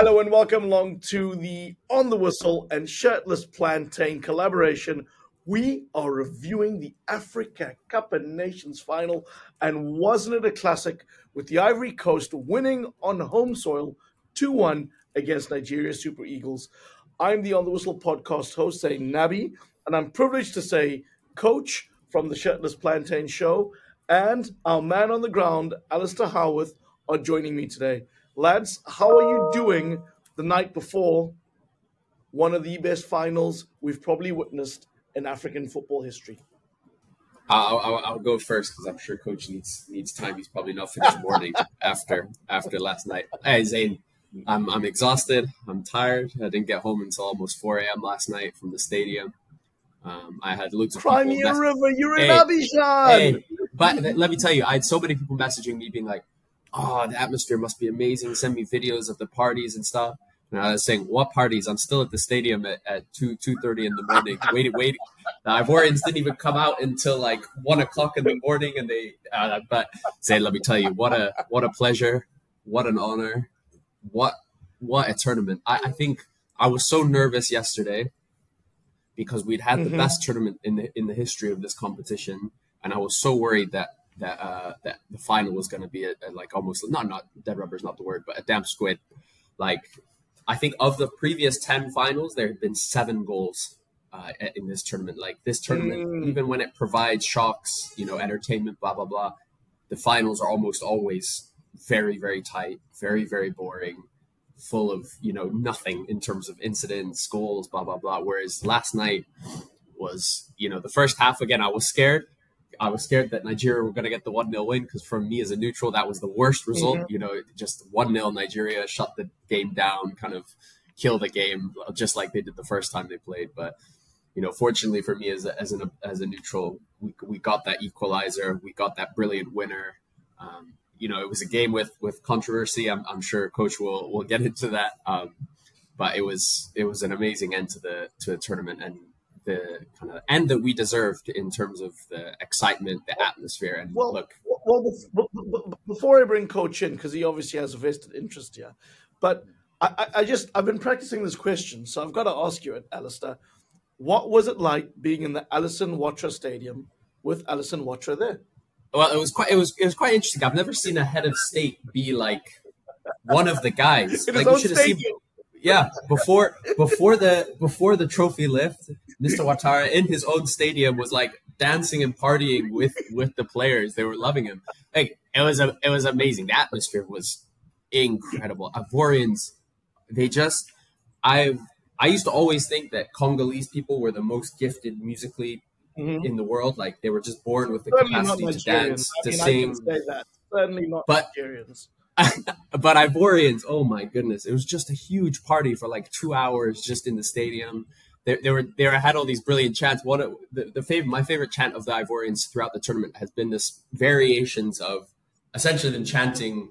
Hello and welcome along to the On the Whistle and Shirtless Plantain collaboration. We are reviewing the Africa Cup of Nations final, and wasn't it a classic with the Ivory Coast winning on home soil 2 1 against Nigeria Super Eagles? I'm the On the Whistle podcast host, say Nabi, and I'm privileged to say coach from the Shirtless Plantain show and our man on the ground, Alistair Howarth, are joining me today. Lads, how are you doing the night before one of the best finals we've probably witnessed in African football history? I'll, I'll, I'll go first because I'm sure Coach needs needs time. He's probably not finished mourning after after last night. Hey Zane, I'm I'm exhausted. I'm tired. I didn't get home until almost 4 a.m. last night from the stadium. Um, I had loads of Crimea River. You're in Abidjan. Hey, but let me tell you, I had so many people messaging me being like, "Oh, the atmosphere must be amazing." Send me videos of the parties and stuff. And I was saying, "What parties? I'm still at the stadium at, at two two thirty in the morning, waiting, waiting." The Ivorians didn't even come out until like one o'clock in the morning, and they. Uh, but say, let me tell you, what a what a pleasure, what an honor, what what a tournament. I, I think I was so nervous yesterday because we'd had mm-hmm. the best tournament in the in the history of this competition, and I was so worried that that uh, that the final was going to be a, a, like almost not not dead rubber is not the word, but a damn squid. Like I think of the previous ten finals, there have been seven goals uh, in this tournament. Like this tournament, mm. even when it provides shocks, you know, entertainment, blah blah blah, the finals are almost always very very tight, very very boring full of you know nothing in terms of incidents, goals, blah blah blah. Whereas last night was you know the first half again. I was scared. I was scared that Nigeria were going to get the one 0 win because for me as a neutral, that was the worst result. Mm-hmm. You know, just one 0 Nigeria shut the game down, kind of kill the game, just like they did the first time they played. But you know, fortunately for me as a, as an as a neutral, we we got that equalizer, we got that brilliant winner. Um, you know, it was a game with with controversy. I'm, I'm sure Coach will will get into that. Um, but it was it was an amazing end to the to the tournament and the kind of end that we deserved in terms of the excitement, the atmosphere, and well, look. Well, before I bring Coach in, because he obviously has a vested interest here, but I, I just I've been practicing this question, so I've got to ask you, it, Alistair, what was it like being in the Alassane Ouattara Stadium with Alassane Ouattara there? well, it was quite it was it was quite interesting. I've never seen a head of state be like one of the guys. like you should have seen. Yeah, before before the before the trophy lift, Mr. Ouattara in his own stadium was like dancing and partying with with the players. They were loving him. Like it was a it was amazing. The atmosphere was incredible. Ivorians, they just I I used to always think that Congolese people were the most gifted musically mm-hmm. in the world. Like they were just born with the Certainly capacity to dance, I to mean, sing. say that. Certainly not but, Nigerians. but Ivorians, oh my goodness, it was just a huge party for like two hours just in the stadium. They, they were they had all these brilliant chants. One of the, the favorite my favorite chant of the Ivorians throughout the tournament has been this variations of essentially them chanting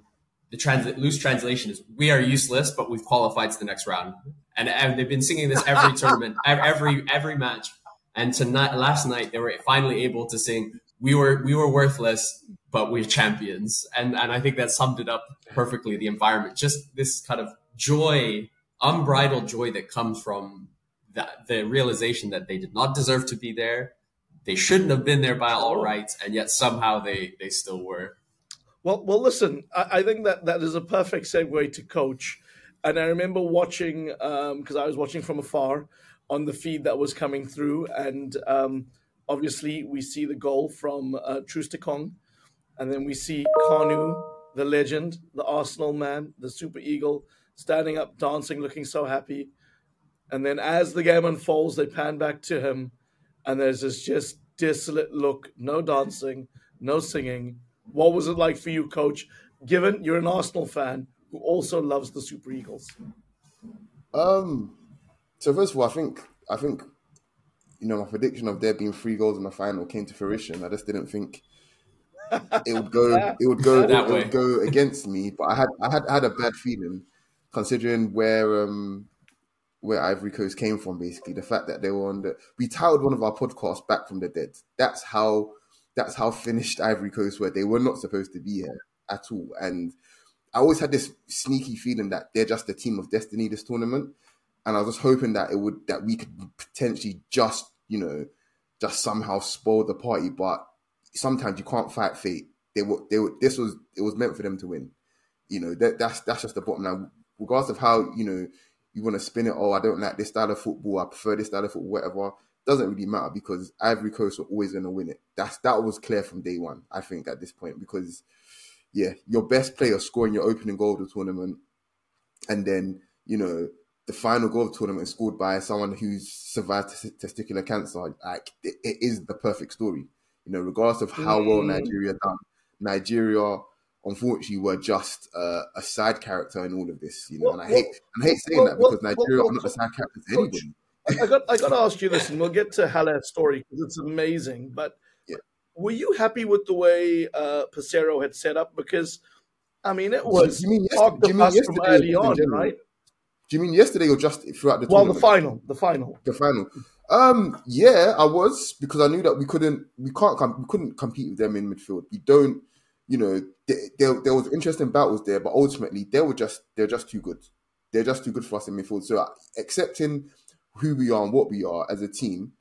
the trans- loose translation is "We are useless, but we've qualified to the next round," and, and they've been singing this every tournament, every every match. And tonight, last night, they were finally able to sing, "We were we were worthless, but we're champions." And and I think that summed it up perfectly. The environment, just this kind of joy, unbridled joy that comes from that the realization that they did not deserve to be there. They shouldn't have been there by all rights, and yet somehow they they still were. Well, well, listen. I, I think that that is a perfect segue to coach. And I remember watching because um, I was watching from afar on the feed that was coming through. And um, obviously, we see the goal from uh, Troost-Ekong. And then we see Kanu, the legend, the Arsenal man, the Super Eagle, standing up, dancing, looking so happy. And then as the game unfolds, they pan back to him. And there's this just desolate look no dancing, no singing. What was it like for you, coach, given you're an Arsenal fan who also loves the Super Eagles? Um, so first of all, I think I think you know my prediction of there being three goals in the final came to fruition. I just didn't think it would go it would go it would go against me. But I had I had I had a bad feeling considering where um where Ivory Coast came from. Basically, the fact that they were on the we titled one of our podcasts "Back from the Dead." That's how that's how finished Ivory Coast were. They were not supposed to be here at all, and I always had this sneaky feeling that they're just a team of destiny this tournament, and I was just hoping that it would that we could potentially just you know just somehow spoil the party. But sometimes you can't fight fate. They were they were this was it was meant for them to win. You know that that's that's just the bottom line. Regardless of how you know you want to spin it. Oh, I don't like this style of football. I prefer this style of football. Whatever doesn't really matter because Ivory Coast were always going to win it. That's that was clear from day one. I think at this point because yeah, your best player scoring your opening goal of the tournament, and then you know the final goal of the tournament scored by someone who's survived testicular cancer. Like it is the perfect story. You know, regardless of how well mm. Nigeria done, Nigeria unfortunately were just uh, a side character in all of this. You know, and I hate and I hate saying that because Nigeria are not the side character to anybody. I got I got to ask you this, and we'll get to Haller's story because it's amazing. But yeah. were you happy with the way uh, Peseiro had set up? Because I mean, it was you mean talked to us from early on, right? Do you mean yesterday or just throughout the? Well, tournament? the final, the final, the final. Um, yeah, I was because I knew that we couldn't, we can't, we couldn't compete with them in midfield. We don't, you know, there, there was interesting battles there, but ultimately they were just, they're just too good. They're just too good for us in midfield. So accepting who we are and what we are as a team,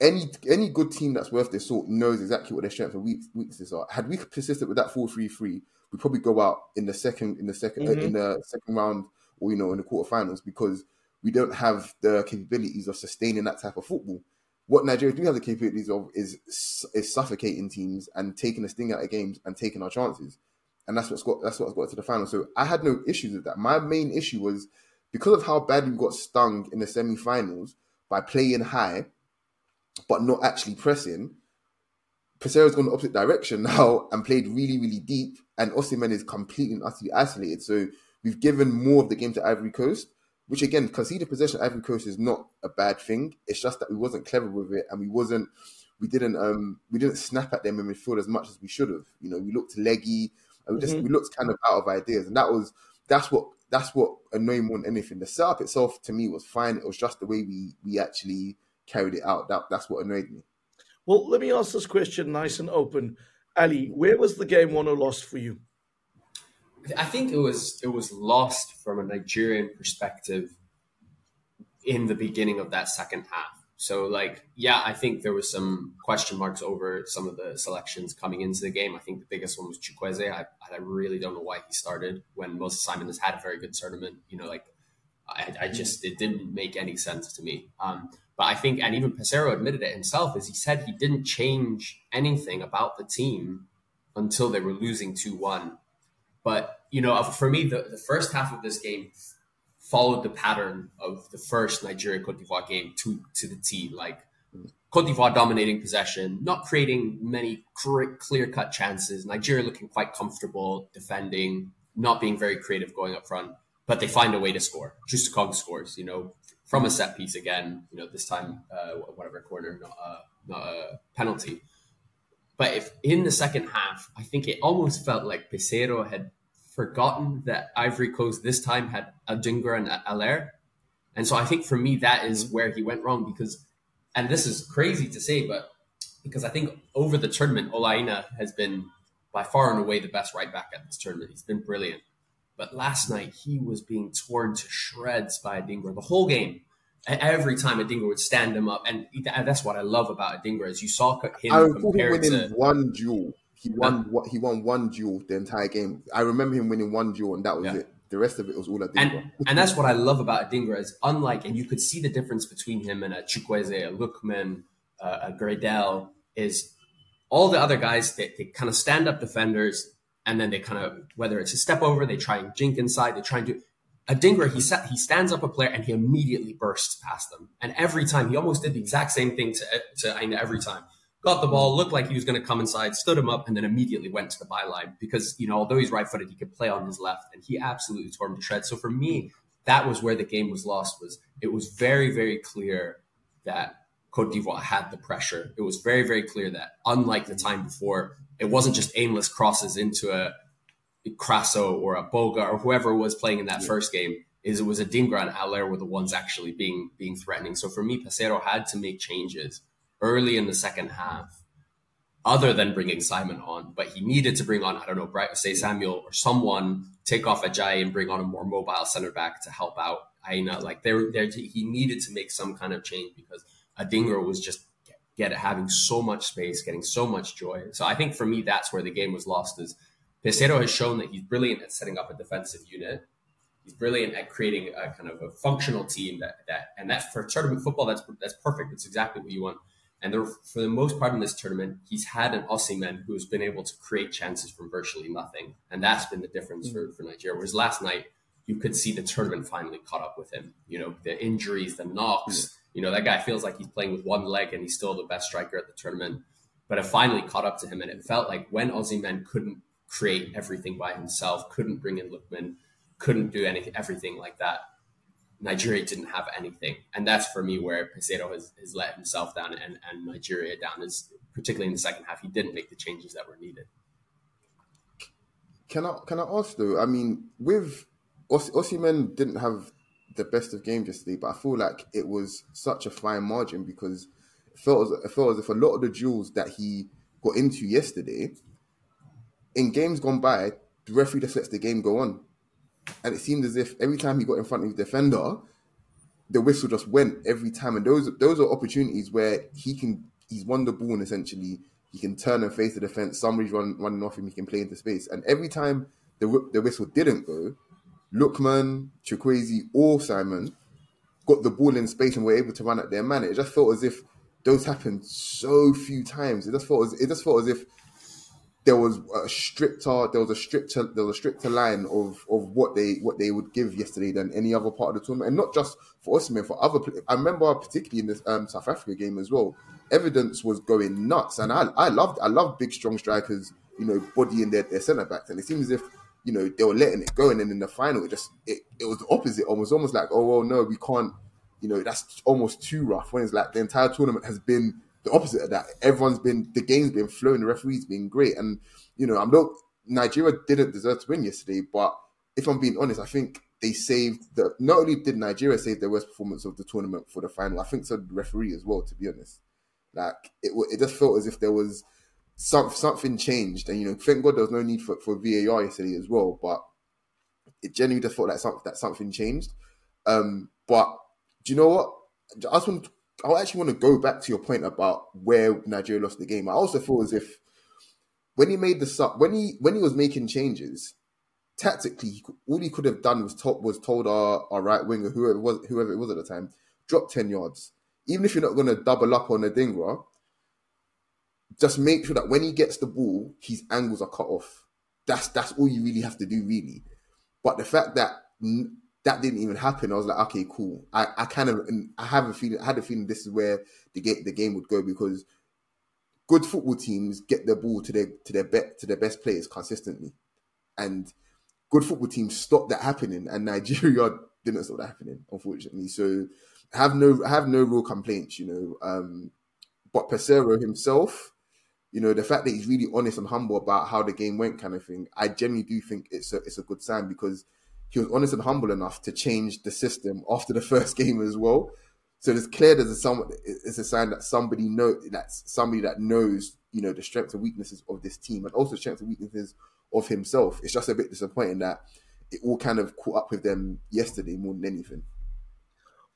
any any good team that's worth their salt knows exactly what their strengths and weaknesses are. Had we persisted with that four three three, we'd probably go out in the second in the 2nd mm-hmm. uh, in the second round or you know in the quarterfinals because we don't have the capabilities of sustaining that type of football. What Nigeria do have the capabilities of is is suffocating teams and taking a sting out of games and taking our chances, and that's what's got that's what's got to the final. So I had no issues with that. My main issue was because of how badly we got stung in the semi-finals by playing high but not actually pressing. Peseiro's gone the opposite direction now and played really, really deep, and Osimhen is completely and utterly isolated. So we've given more of the game to Ivory Coast, which again, conceded possession Ivory Coast is not a bad thing. It's just that we wasn't clever with it, and we wasn't, we didn't, um, we didn't snap at them in midfield as much as we should have. You know, we looked leggy, and we just mm-hmm. we looked kind of out of ideas, and that was that's what that's what annoyed me more than anything. The setup itself to me was fine. It was just the way we we actually carried it out. That that's what annoyed me. Well, let me ask this question nice and open. Ali, where was the game won or lost for you? I think it was it was lost from a Nigerian perspective in the beginning of that second half. So like, yeah, I think there was some question marks over some of the selections coming into the game. I think the biggest one was Chukwueze. I, I really don't know why he started when Moses Simon has had a very good tournament. You know, like I, I just it didn't make any sense to me. Um, but I think, and even Peseiro admitted it himself, is he said he didn't change anything about the team until they were losing two one. But you know, for me, the, the first half of this game followed the pattern of the first Nigeria Cote d'Ivoire game to to the T. Like Cote d'Ivoire dominating possession, not creating many clear cut chances. Nigeria looking quite comfortable defending, not being very creative going up front, but they find a way to score. Troost-Ekong scores, you know, from a set piece again. You know, this time uh, whatever corner, not a, not a penalty. But if in the second half, I think it almost felt like Peseiro had forgotten that Ivory Coast this time had Adingra and Haller. And so I think for me, that is mm-hmm. where he went wrong because, and this is crazy to say, but because I think over the tournament, Ola Aina has been by far and away the best right back at this tournament. He's been brilliant. But last night, he was being torn to shreds by Adingra the whole game. Every time Adingra would stand him up. And that's what I love about Adingra is you saw him I compared to one duel he won he won one duel the entire game. I remember him winning one duel, and that was yeah. it. The rest of it was all Adingra. And, and that's what I love about Adingra is unlike, and you could see the difference between him and a Chukwueze, a Lookman, uh, a Gradel, is all the other guys, they, they kind of stand up defenders, and then they kind of, whether it's a step over, they try and jink inside, they try and do. Adingra, he sat, he stands up a player and he immediately bursts past them. And every time, he almost did the exact same thing to, to Aina every time got the ball, looked like he was going to come inside, stood him up, and then immediately went to the byline because, you know, although he's right footed, he could play on his left and he absolutely tore him to shreds. So for me, that was where the game was lost was it was very, very clear that Cote d'Ivoire had the pressure. It was very, very clear that unlike the time before, it wasn't just aimless crosses into a Krasso or a Boga or whoever was playing in that yeah. first game. Is it was Adingra and Haller were the ones actually being being threatening. So for me, Peseiro had to make changes early in the second half other than bringing Simon on. But he needed to bring on, I don't know, say Samuel or someone, take off Ajayi and bring on a more mobile center back to help out Aina. Like there, there, he needed to make some kind of change because Adingra was just get having so much space, getting so much joy. So I think for me, that's where the game was lost. Is Peseiro has shown that he's brilliant at setting up a defensive unit. He's brilliant at creating a kind of a functional team that that and that for tournament football, that's that's perfect. It's exactly what you want. And there, for the most part in this tournament, he's had an Osimhen who's been able to create chances from virtually nothing, and that's been the difference mm-hmm. for, for Nigeria. Whereas last night, you could see the tournament finally caught up with him. You know, the injuries, the knocks. Mm-hmm. You know, that guy feels like he's playing with one leg, and he's still the best striker at the tournament. But it finally caught up to him, and it felt like when Osimhen couldn't create everything by himself, couldn't bring in Lookman, couldn't do anything, everything like that. Nigeria didn't have anything, and that's for me where Peseiro has, has let himself down and, and Nigeria down. Is particularly in the second half, he didn't make the changes that were needed. Can I can I ask though? I mean, with Os- Osimhen didn't have the best of games yesterday, but I feel like it was such a fine margin because it felt as, it felt as if a lot of the duels that he got into yesterday in games gone by, the referee just lets the game go on. And it seemed as if every time he got in front of the defender, the whistle just went every time. And those those are opportunities where he can he's won the ball and essentially he can turn and face the defense. Somebody's run, running off him, he can play into space. And every time the the whistle didn't go, Lookman, Chukwueze, or Simon got the ball in space and were able to run at their man. It just felt as if those happened so few times. It just felt as it just felt as if there was a stricter there was a stricter there was a stricter line of of what they what they would give yesterday than any other part of the tournament, and not just for us, man, for other. I remember particularly in this um, South Africa game as well. Evidence was going nuts, and I I loved I loved big strong strikers, you know, bodying their their centre backs, and it seems as if you know they were letting it go, and then in the final, it just it, it was the opposite, almost almost like oh well no we can't, you know that's almost too rough. When it's like the entire tournament has been the opposite of that. Everyone's been the game's been flowing, the referees been great, and you know I'm not Nigeria didn't deserve to win yesterday, but if I'm being honest, I think they saved the. Not only did Nigeria save their worst performance of the tournament for the final, I think so the referee as well. To be honest, like it, it just felt as if there was some, something changed, and you know, thank God there was no need for, for VAR yesterday as well. But it genuinely just felt like something that something changed. Um, but do you know what? I just want I actually want to go back to your point about where Nigeria lost the game. I also feel as if when he made the sub, when he when he was making changes, tactically, all he could have done was told was told our, our right winger, whoever it was, whoever it was at the time, drop ten yards. Even if you're not going to double up on Adingra, just make sure that when he gets the ball, his angles are cut off. That's that's all you really have to do, really. But the fact that that didn't even happen. I was like, okay, cool. I, I kind of I have a feeling I had a feeling this is where the game the game would go because good football teams get the ball to their to their bet to their best players consistently, and good football teams stop that happening. And Nigeria didn't stop that happening, unfortunately. So have no have no real complaints, you know. Um, but Peseiro himself, you know, the fact that he's really honest and humble about how the game went, kind of thing, I genuinely do think it's a it's a good sign because he was honest and humble enough to change the system after the first game as well. So it's clear there's a some it's a sign that somebody know that's somebody that knows you know the strengths and weaknesses of this team and also strengths and weaknesses of himself. It's just a bit disappointing that it all kind of caught up with them yesterday more than anything.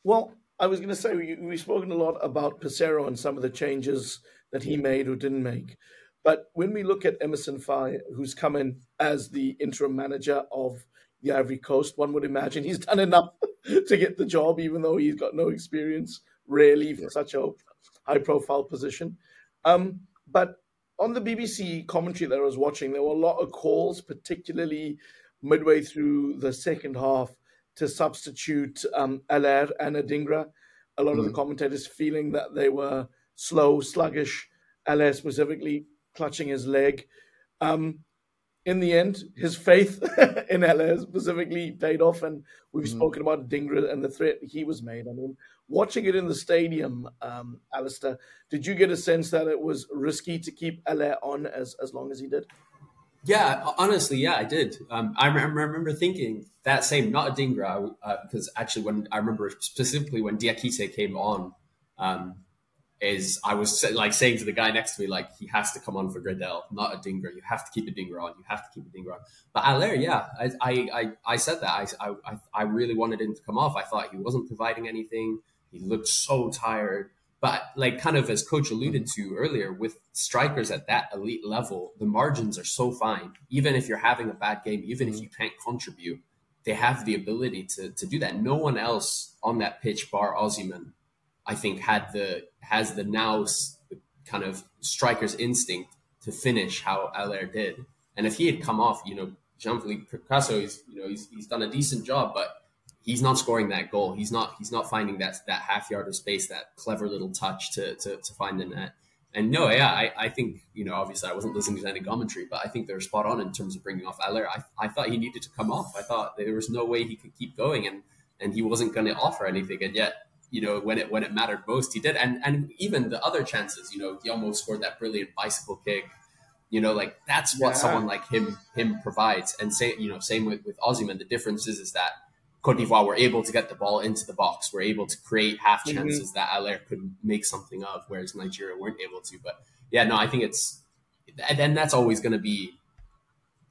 Well, I was going to say we, we've spoken a lot about Peseiro and some of the changes that he made or didn't make. But when we look at Emerson Faé, who's come in as the interim manager of the Ivory Coast. One would imagine he's done enough to get the job, even though he's got no experience really for yeah. such a high profile position. Um, but on the BBC commentary that I was watching, there were a lot of calls, particularly midway through the second half, to substitute um, Haller and Adingra. A lot mm. of the mm. commentators feeling that they were slow, sluggish, Haller specifically clutching his leg. Um, in the end, his faith in Haller specifically paid off, and we've mm-hmm. spoken about Dingra and the threat he was made. I mean, watching it in the stadium, um, Alistair, did you get a sense that it was risky to keep Haller on as as long as he did? Yeah, honestly, yeah, I did. Um, I, I, remember thinking that same, not Adingra, uh, because actually, when I remember specifically when Diakite came on, um, is I was like saying to the guy next to me, like he has to come on for Gradel, not Adingra. You have to keep Adingra on. You have to keep Adingra on. But Haller, yeah, I, I, I, said that. I, I, I really wanted him to come off. I thought he wasn't providing anything. He looked so tired. But like kind of as coach alluded to earlier, with strikers at that elite level, the margins are so fine. Even if you're having a bad game, even if mm-hmm. you can't contribute, they have the ability to, to do that. No one else on that pitch, bar Osimhen, I think had the has the now kind of striker's instinct to finish how Haller did. And if he had come off, you know, Jean-Philippe Krasso, he's you know he's, he's done a decent job, but he's not scoring that goal. He's not he's not finding that that half yard of space, that clever little touch to to, to find the net. And no, yeah, I, I think you know obviously I wasn't listening to any commentary, but I think they're spot on in terms of bringing off Haller. I, I thought he needed to come off. I thought there was no way he could keep going, and and he wasn't going to offer anything. And yet you know, when it when it mattered most, he did. And and even the other chances, you know, he almost scored that brilliant bicycle kick. You know, like that's what yeah. someone like him him provides. And say, you know, same with with Osimhen. The difference is is that Cote d'Ivoire were able to get the ball into the box. We're able to create half mm-hmm. chances mm-hmm. that Haller could make something of, whereas Nigeria weren't able to. But yeah, no, I think it's and, and that's always going to be,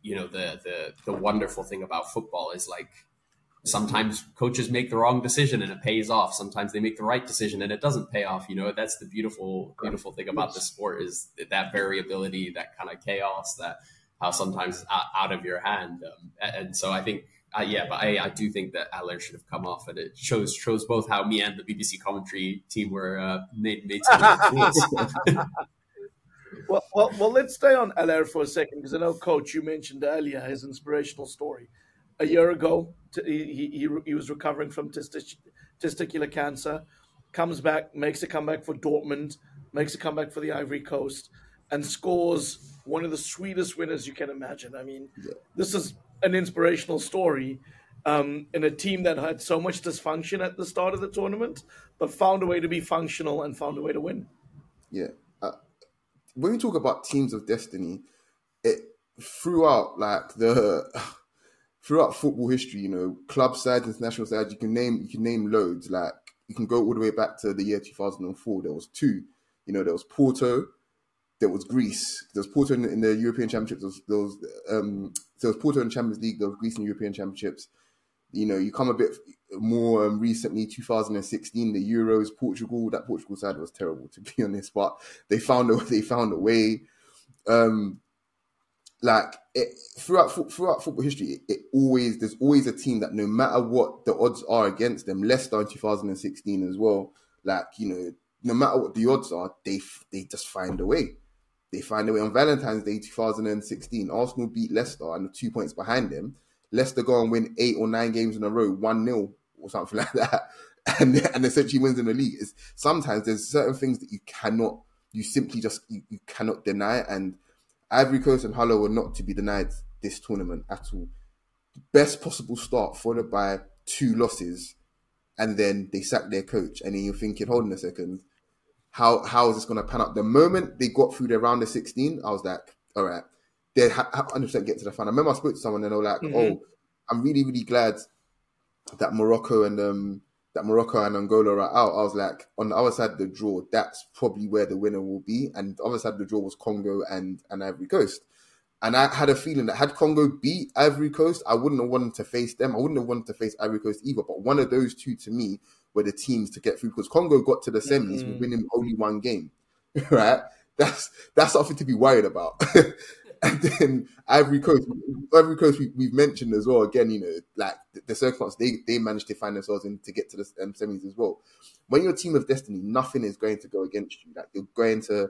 you know, the the the wonderful thing about football is like sometimes coaches make the wrong decision and it pays off. Sometimes they make the right decision and it doesn't pay off. You know, that's the beautiful, beautiful thing about the sport is that variability, that kind of chaos, that how sometimes out of your hand. Um, and so I think, uh, yeah, but I, I do think that Haller should have come off, and it shows shows both how me and the BBC commentary team were uh, made made. well, well, well, let's stay on Haller for a second because I know, Coach, you mentioned earlier his inspirational story a year ago. He, he, he was recovering from testicular cancer, comes back, makes a comeback for Dortmund, makes a comeback for the Ivory Coast, and scores one of the sweetest winners you can imagine. I mean, yeah. this is an inspirational story um, in a team that had so much dysfunction at the start of the tournament, but found a way to be functional and found a way to win. Yeah. Uh, when we talk about teams of destiny, it throughout like the throughout football history, you know, club sides, international sides, you can name you can name loads. Like you can go all the way back to the year 2004. There was two. You know, there was Porto, there was Greece. There was Porto in, in the European Championships. There was, there was, um, there was Porto in Champions League. There was Greece in European Championships. You know, you come a bit more um, recently, 2016, the Euros, Portugal. That Portugal side was terrible, to be honest, but they found a they found a way. Um, like it, throughout throughout football history, it, it, always there's always a team that no matter what the odds are against them. Leicester in 2016 as well. Like you know, no matter what the odds are, they they just find a way. They find a way. On Valentine's Day 2016, Arsenal beat Leicester and two points behind them. Leicester go and win eight or nine games in a row, one 0 or something like that, and and essentially wins in the league. It's, sometimes there's certain things that you cannot, you simply just you, you cannot deny and Ivory Coast and Haller were not to be denied this tournament at all. Best possible start followed by two losses, and then they sacked their coach. And then you're thinking, hold on a second, how how is this going to pan out? The moment they got through their round of 16, I was like, all right, they 100% get to the final. I remember I spoke to someone and they were like, mm-hmm. oh, I'm really, really glad that Morocco and um, that Morocco and Angola are out, I was like, on the other side of the draw, that's probably where the winner will be. And the other side of the draw was Congo and, and Ivory Coast. And I had a feeling that had Congo beat Ivory Coast, I wouldn't have wanted to face them. I wouldn't have wanted to face Ivory Coast either. But one of those two to me were the teams to get through because Congo got to the semis mm-hmm. winning only one game. right? That's that's something to be worried about. and then Ivory Coast, Ivory Coast, we, have mentioned as well. Again, you know, like the, the circumstance they they managed to find themselves in to get to the um, semis as well. When you're a team of destiny, nothing is going to go against you. Like you're going to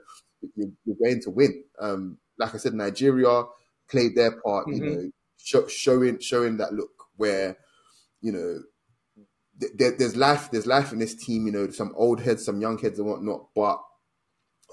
you're, you're going to win. Um, like I said, Nigeria played their part. Mm-hmm. You know, show, showing showing that look where you know there's life there's life in this team you know some old heads some young heads and whatnot but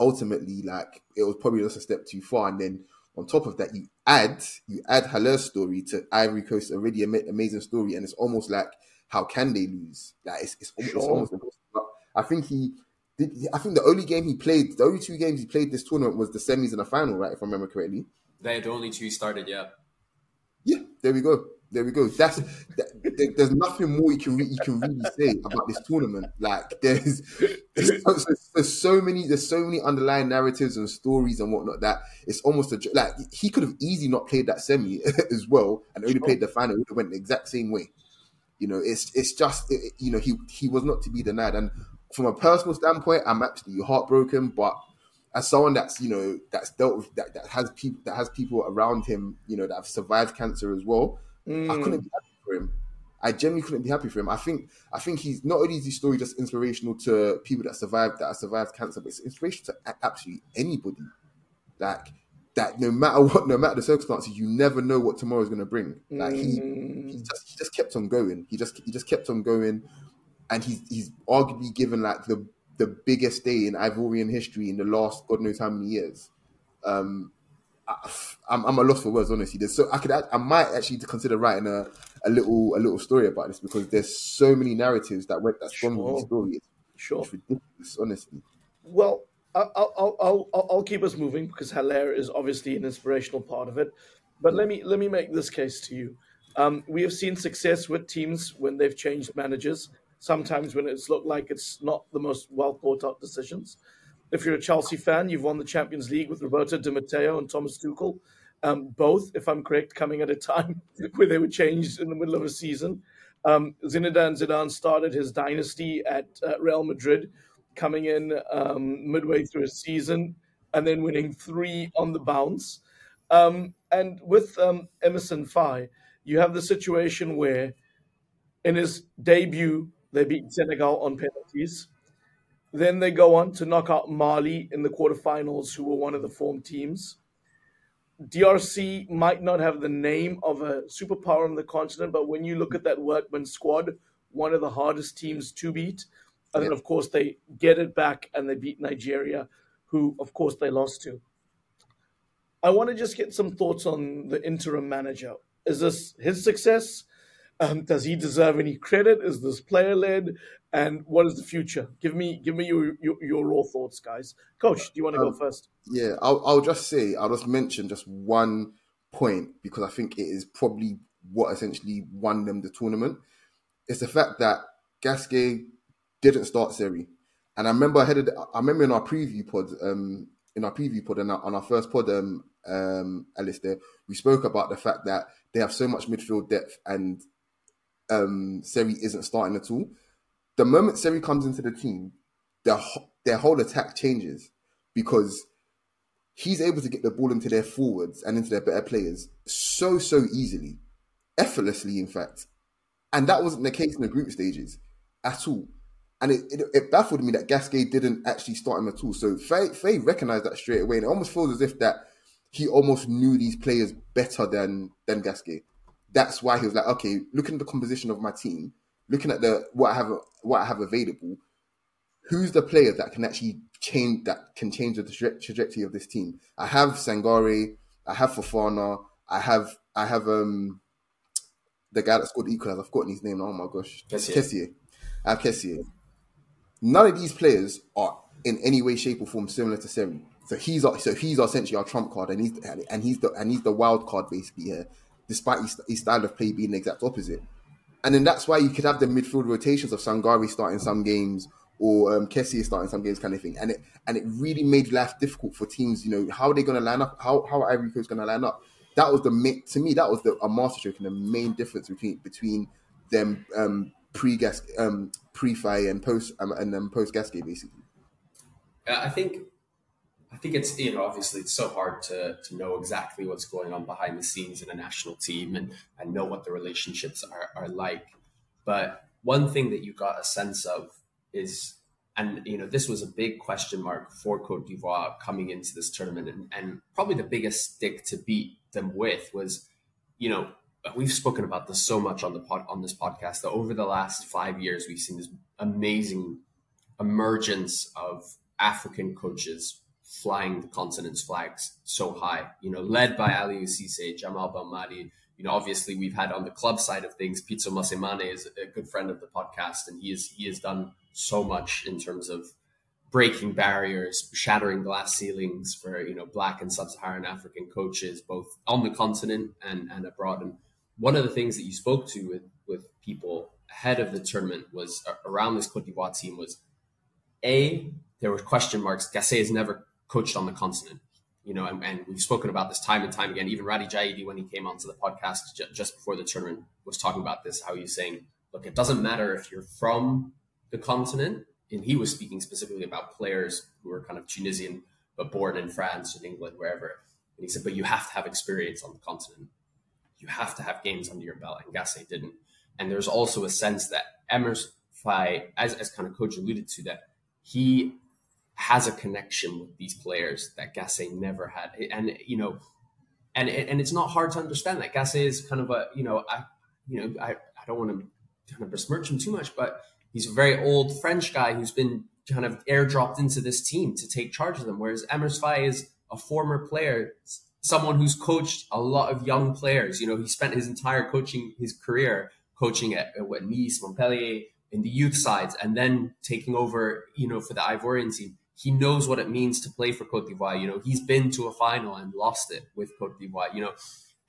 ultimately like it was probably just a step too far and then on top of that, you add you add Haller's story to Ivory Coast already amazing story, and it's almost like how can they lose? Like it's it's, sure. it's almost impossible. I think he did. I think the only game he played, the only two games he played this tournament was the semis and the final, right? If I remember correctly. They the only two started, yeah. Yeah, there we go. There we go. That's that, there's nothing more you can re- you can really say about this tournament. Like there's there's so, there's so, many there's so many underlying narratives and stories and whatnot that it's almost a like he could have easily not played that semi as well and only played the final. It would have went the exact same way. You know, it's it's just it, you know he he was not to be denied. And from a personal standpoint, I'm absolutely heartbroken. But as someone that's you know that's dealt with that, that has people that has people around him, you know, that have survived cancer as well Mm. I couldn't be happy for him. I genuinely couldn't be happy for him. I think I think he's not only is his story just inspirational to people that survived that survived cancer, but it's inspirational to absolutely anybody. Like that, no matter what, no matter the circumstances, you never know what tomorrow is going to bring. Like he, mm. he just he just kept on going. He just he just kept on going, and he's he's arguably given like the the biggest day in Ivorian history in the last God knows how many years. Um, I'm, I'm a loss for words, honestly. There's so I could I might actually consider writing a, a little a little story about this because there's so many narratives that went that's from sure. the story. It's, sure, it's ridiculous, honestly. Well, I'll, I'll I'll I'll keep us moving because Haller is obviously an inspirational part of it. But let me let me make this case to you. Um, we have seen success with teams when they've changed managers. Sometimes when it's looked like it's not the most well thought out decisions. If you're a Chelsea fan, you've won the Champions League with Roberto Di Matteo and Thomas Tuchel, um, both, if I'm correct, coming at a time where they were changed in the middle of a season. Um, Zinedine Zidane started his dynasty at uh, Real Madrid, coming in um, midway through a season and then winning three on the bounce. Um, and with um, Emerson Faé, you have the situation where in his debut, they beat Senegal on penalties. Then they go on to knock out Mali in the quarterfinals, who were one of the form teams. DRC might not have the name of a superpower on the continent, but when you look at that workman squad, one of the hardest teams to beat. And then, of course, they get it back and they beat Nigeria, who, of course, they lost to. I want to just get some thoughts on the interim manager. Is this his success? Um, does he deserve any credit? Is this player led? And what is the future? Give me, give me your your, your raw thoughts, guys. Coach, do you want to um, go first? Yeah, I'll, I'll just say, I'll just mention just one point because I think it is probably what essentially won them the tournament. It's the fact that Gasset didn't start Seri, and I remember I had I remember in our preview pod, um, in our preview pod and on our first pod, um, um, Alistair, we spoke about the fact that they have so much midfield depth and um, Seri isn't starting at all. The moment Seri comes into the team, their their whole attack changes because he's able to get the ball into their forwards and into their better players so so easily, effortlessly, in fact. And that wasn't the case in the group stages at all. And it, it, it baffled me that Gasset didn't actually start him at all. So Faé, Faé recognized that straight away, and it almost feels as if that he almost knew these players better than than Gasset that's why he was like, okay, looking at the composition of my team, looking at the what I have what I have available, who's the player that can actually change that can change the tra- trajectory of this team? I have Sangare, I have Fofana, I have I have um the guy that scored equalizer. I've forgotten his name. Oh my gosh, Kessié. I have Kessié. None of these players are in any way, shape, or form similar to Seri. So he's our, so he's essentially our trump card, and he's and he's the and he's the wild card basically here despite his, his style of play being the exact opposite. And then that's why you could have the midfield rotations of Sangare starting some games or um, Kessié starting some games, kind of thing. And it and it really made life difficult for teams. You know, how are they going to line up? How how are Ivory Coast going to line up? That was the to me that was the a masterstroke and the main difference between between them um, pre gas um, pre Faé and post um, and then post Gasset basically. I think I think it's you know obviously it's so hard to to know exactly what's going on behind the scenes in a national team and and know what the relationships are are like. But one thing that you got a sense of is and you know this was a big question mark for Cote d'Ivoire coming into this tournament and, and probably the biggest stick to beat them with was you know we've spoken about this so much on the pod on this podcast that over the last five years we've seen this amazing emergence of African coaches flying the continent's flags so high, you know, led by Aliou Cisse, Jamal Belmadi. You know, obviously we've had on the club side of things, Pitso Mosimane is a good friend of the podcast, and he is he has done so much in terms of breaking barriers, shattering glass ceilings for you know black and sub-Saharan African coaches, both on the continent and, and abroad. And one of the things that you spoke to with with people ahead of the tournament was uh, around this Cote d'Ivoire team was a there were question marks. Gasset has never coached on the continent, you know, and, and, we've spoken about this time and time again. Even Radi Jaidi, when he came onto the podcast j- just before the tournament, was talking about this. How he's saying, look, it doesn't matter if you're from the continent, and he was speaking specifically about players who are kind of Tunisian but born in France and England, wherever. And he said, but you have to have experience on the continent. You have to have games under your belt, and Gasset didn't. And there's also a sense that Emerse Faé, as, as kind of coach alluded to, that he has a connection with these players that Gasset never had. And, you know, and, and it's not hard to understand that Gasset is kind of a, you know, I, you know, I, I don't want to kind of besmirch him too much, but he's a very old French guy who's been kind of airdropped into this team to take charge of them. Whereas Emerse Faé is a former player, someone who's coached a lot of young players. You know, he spent his entire coaching, his career coaching at, at Nice, Montpellier, in the youth sides, and then taking over, you know, for the Ivorian team. He knows what it means to play for Cote d'Ivoire. You know, he's been to a final and lost it with Cote d'Ivoire. You know,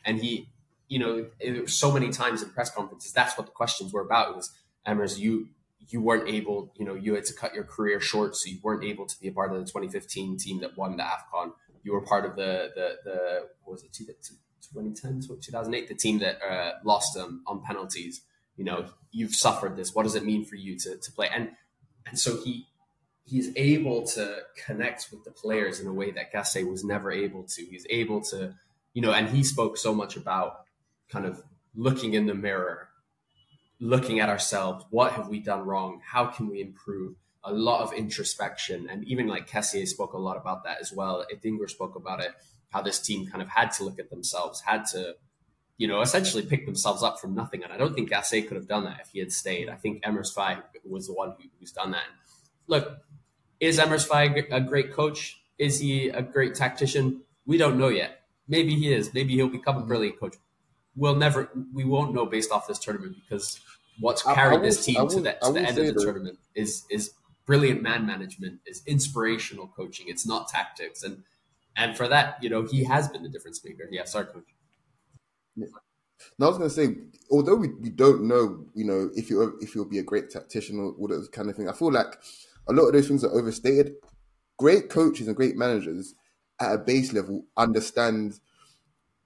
and he, you know, it, so many times in press conferences, that's what the questions were about. It was Emerse, you you weren't able, you know, you had to cut your career short, so you weren't able to be a part of the 2015 team that won the AFCON. You were part of the the the what was it 2010 2008 the team that uh, lost them on penalties you know you've suffered this what does it mean for you to, to play and and so he he's able to connect with the players in a way that Gasset was never able to he's able to you know and he spoke so much about kind of looking in the mirror looking at ourselves what have we done wrong how can we improve a lot of introspection and even like Kessié spoke a lot about that as well Adingra spoke about it how this team kind of had to look at themselves had to you know, essentially pick themselves up from nothing. And I don't think Gasset could have done that if he had stayed. I think Emerse Faé was the one who, who's done that. Look, is Emerse Faé a great coach? Is he a great tactician? We don't know yet. Maybe he is. Maybe he'll become a mm-hmm. brilliant coach. We'll never, we won't know based off this tournament because what's carried I this team to the, to the end of the that. tournament is is brilliant man management, is inspirational coaching. It's not tactics, and and for that, you know, he has been the difference maker. Yeah, our coach. Yeah. Now I was going to say, although we, we don't know, you know, if you if you'll be a great tactician or those kind of thing, I feel like a lot of those things are overstated. Great coaches and great managers at a base level understand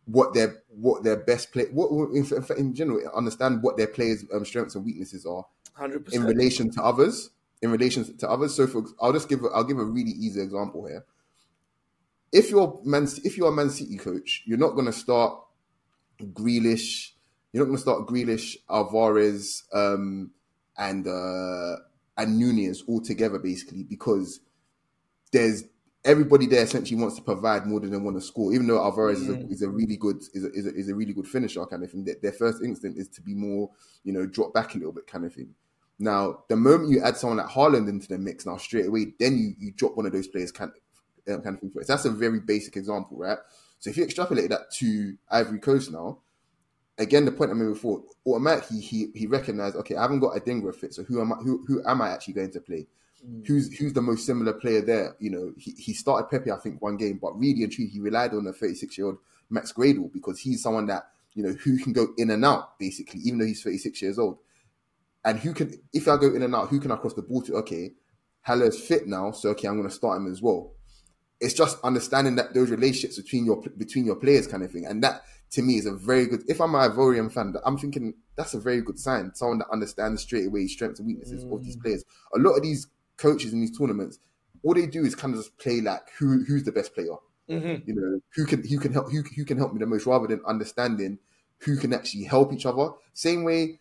what their what their best play what in, in general understand what their players' um, strengths and weaknesses are 100%. in relation to others. In relation to others, so for I'll just give a, I'll give a really easy example here. If you're man, if you're a Man City coach, you're not going to start Grealish. You're not going to start Grealish, Alvarez, um, and uh, and Nunez all together basically because there's everybody there essentially wants to provide more than they want to score. Even though Alvarez is, a, is, a, really good is a, is a, is a really good finisher kind of thing. Their, their first instinct is to be more you know drop back a little bit kind of thing. Now, the moment you add someone like Haaland into the mix, now straight away, then you, you drop one of those players kind of, um, kind of thing. So that's a very basic example, right? So if you extrapolate that to Ivory Coast now, again, the point I made before, automatically he he recognized, okay, I haven't got Adingra fit, so who am I? Who who am I actually going to play? Mm. Who's who's the most similar player there? You know, he, he started Pepe, I think, one game, but really and truly, he relied on the 36 year old Max Gradel because he's someone that you know who can go in and out basically, even though he's 36 years old. And who can, if I go in and out, who can I cross the ball to? Okay, Haller's fit now, so okay, I'm going to start him as well. It's just understanding that those relationships between your between your players, kind of thing, and that to me is a very good. If I'm an Ivorian fan, I'm thinking that's a very good sign. Someone that understands straight away strengths and weaknesses mm. of these mm. players. A lot of these coaches in these tournaments, all they do is kind of just play like who who's the best player. Mm-hmm. You know who can who can help who who can help me the most, rather than understanding who can actually help each other. Same way,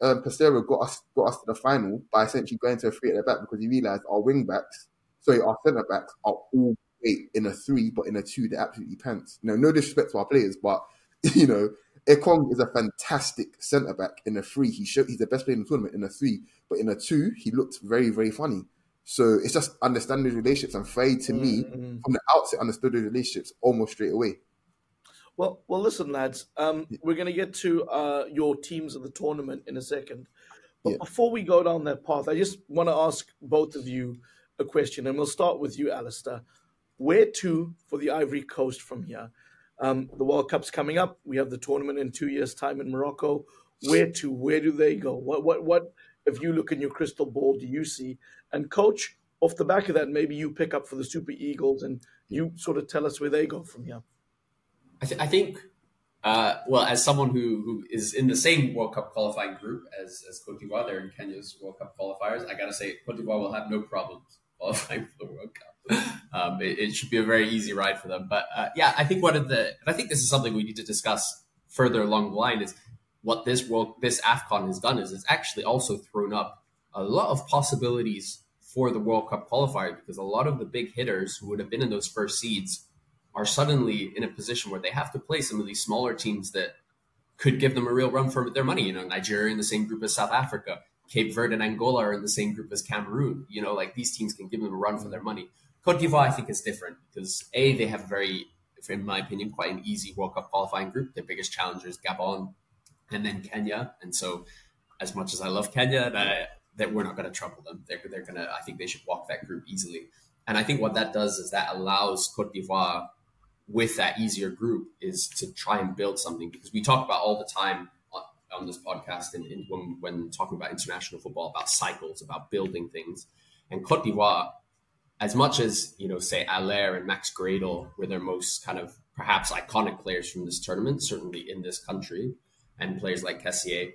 um, got us got us to the final by essentially going to a three at the back because he realised our wing backs, sorry, our centre backs are all great in a three, but in a two they're absolutely pants. You know, no disrespect to our players, but you know, Ekong is a fantastic centre back in a three. He showed he's the best player in the tournament in a three, but in a two, he looked very, very funny. So it's just understanding relationships. And Faé, to mm-hmm. me, from the outset, understood the relationships almost straight away. Well, well, listen, lads. Um, yeah. We're going to get to uh, your teams of the tournament in a second, but yeah. before we go down that path, I just want to ask both of you a question, and we'll start with you, Alistair. Where to for the Ivory Coast from here? Um, the World Cup's coming up. We have the tournament in two years' time in Morocco. Where to? Where do they go? What what what? If you look in your crystal ball, do you see? And coach, off the back of that, maybe you pick up for the Super Eagles and you sort of tell us where they go from here. I, th- I think, uh, well, as someone who, who is in the same World Cup qualifying group as, as Cote d'Ivoire, they're in Kenya's World Cup qualifiers. I got to say, Cote d'Ivoire will have no problems qualifying for the World Cup. Um, it, it, should be a very easy ride for them. But uh, yeah, I think one of the, I think this is something we need to discuss further along the line is what this world, this AFCON has done is it's actually also thrown up a lot of possibilities for the World Cup qualifier because a lot of the big hitters who would have been in those first seeds are suddenly in a position where they have to play some of these smaller teams that could give them a real run for their money. You know, Nigeria in the same group as South Africa, Cape Verde and Angola are in the same group as Cameroon. You know, like these teams can give them a run for their money. Cote d'Ivoire, I think, is different because A, they have a very, in my opinion, quite an easy World Cup qualifying group. Their biggest challengers, Gabon, and then Kenya. And so, as much as I love Kenya, that, that we're not going to trouble them. They're, they're going to, I think they should walk that group easily. And I think what that does is that allows Cote d'Ivoire, with that easier group, is to try and build something because we talk about all the time on this podcast and, and when, when talking about international football about cycles, about building things. And Cote d'Ivoire, as much as, you know, say Haller and Max Gradel were their most kind of perhaps iconic players from this tournament, certainly in this country, and players like Kessié,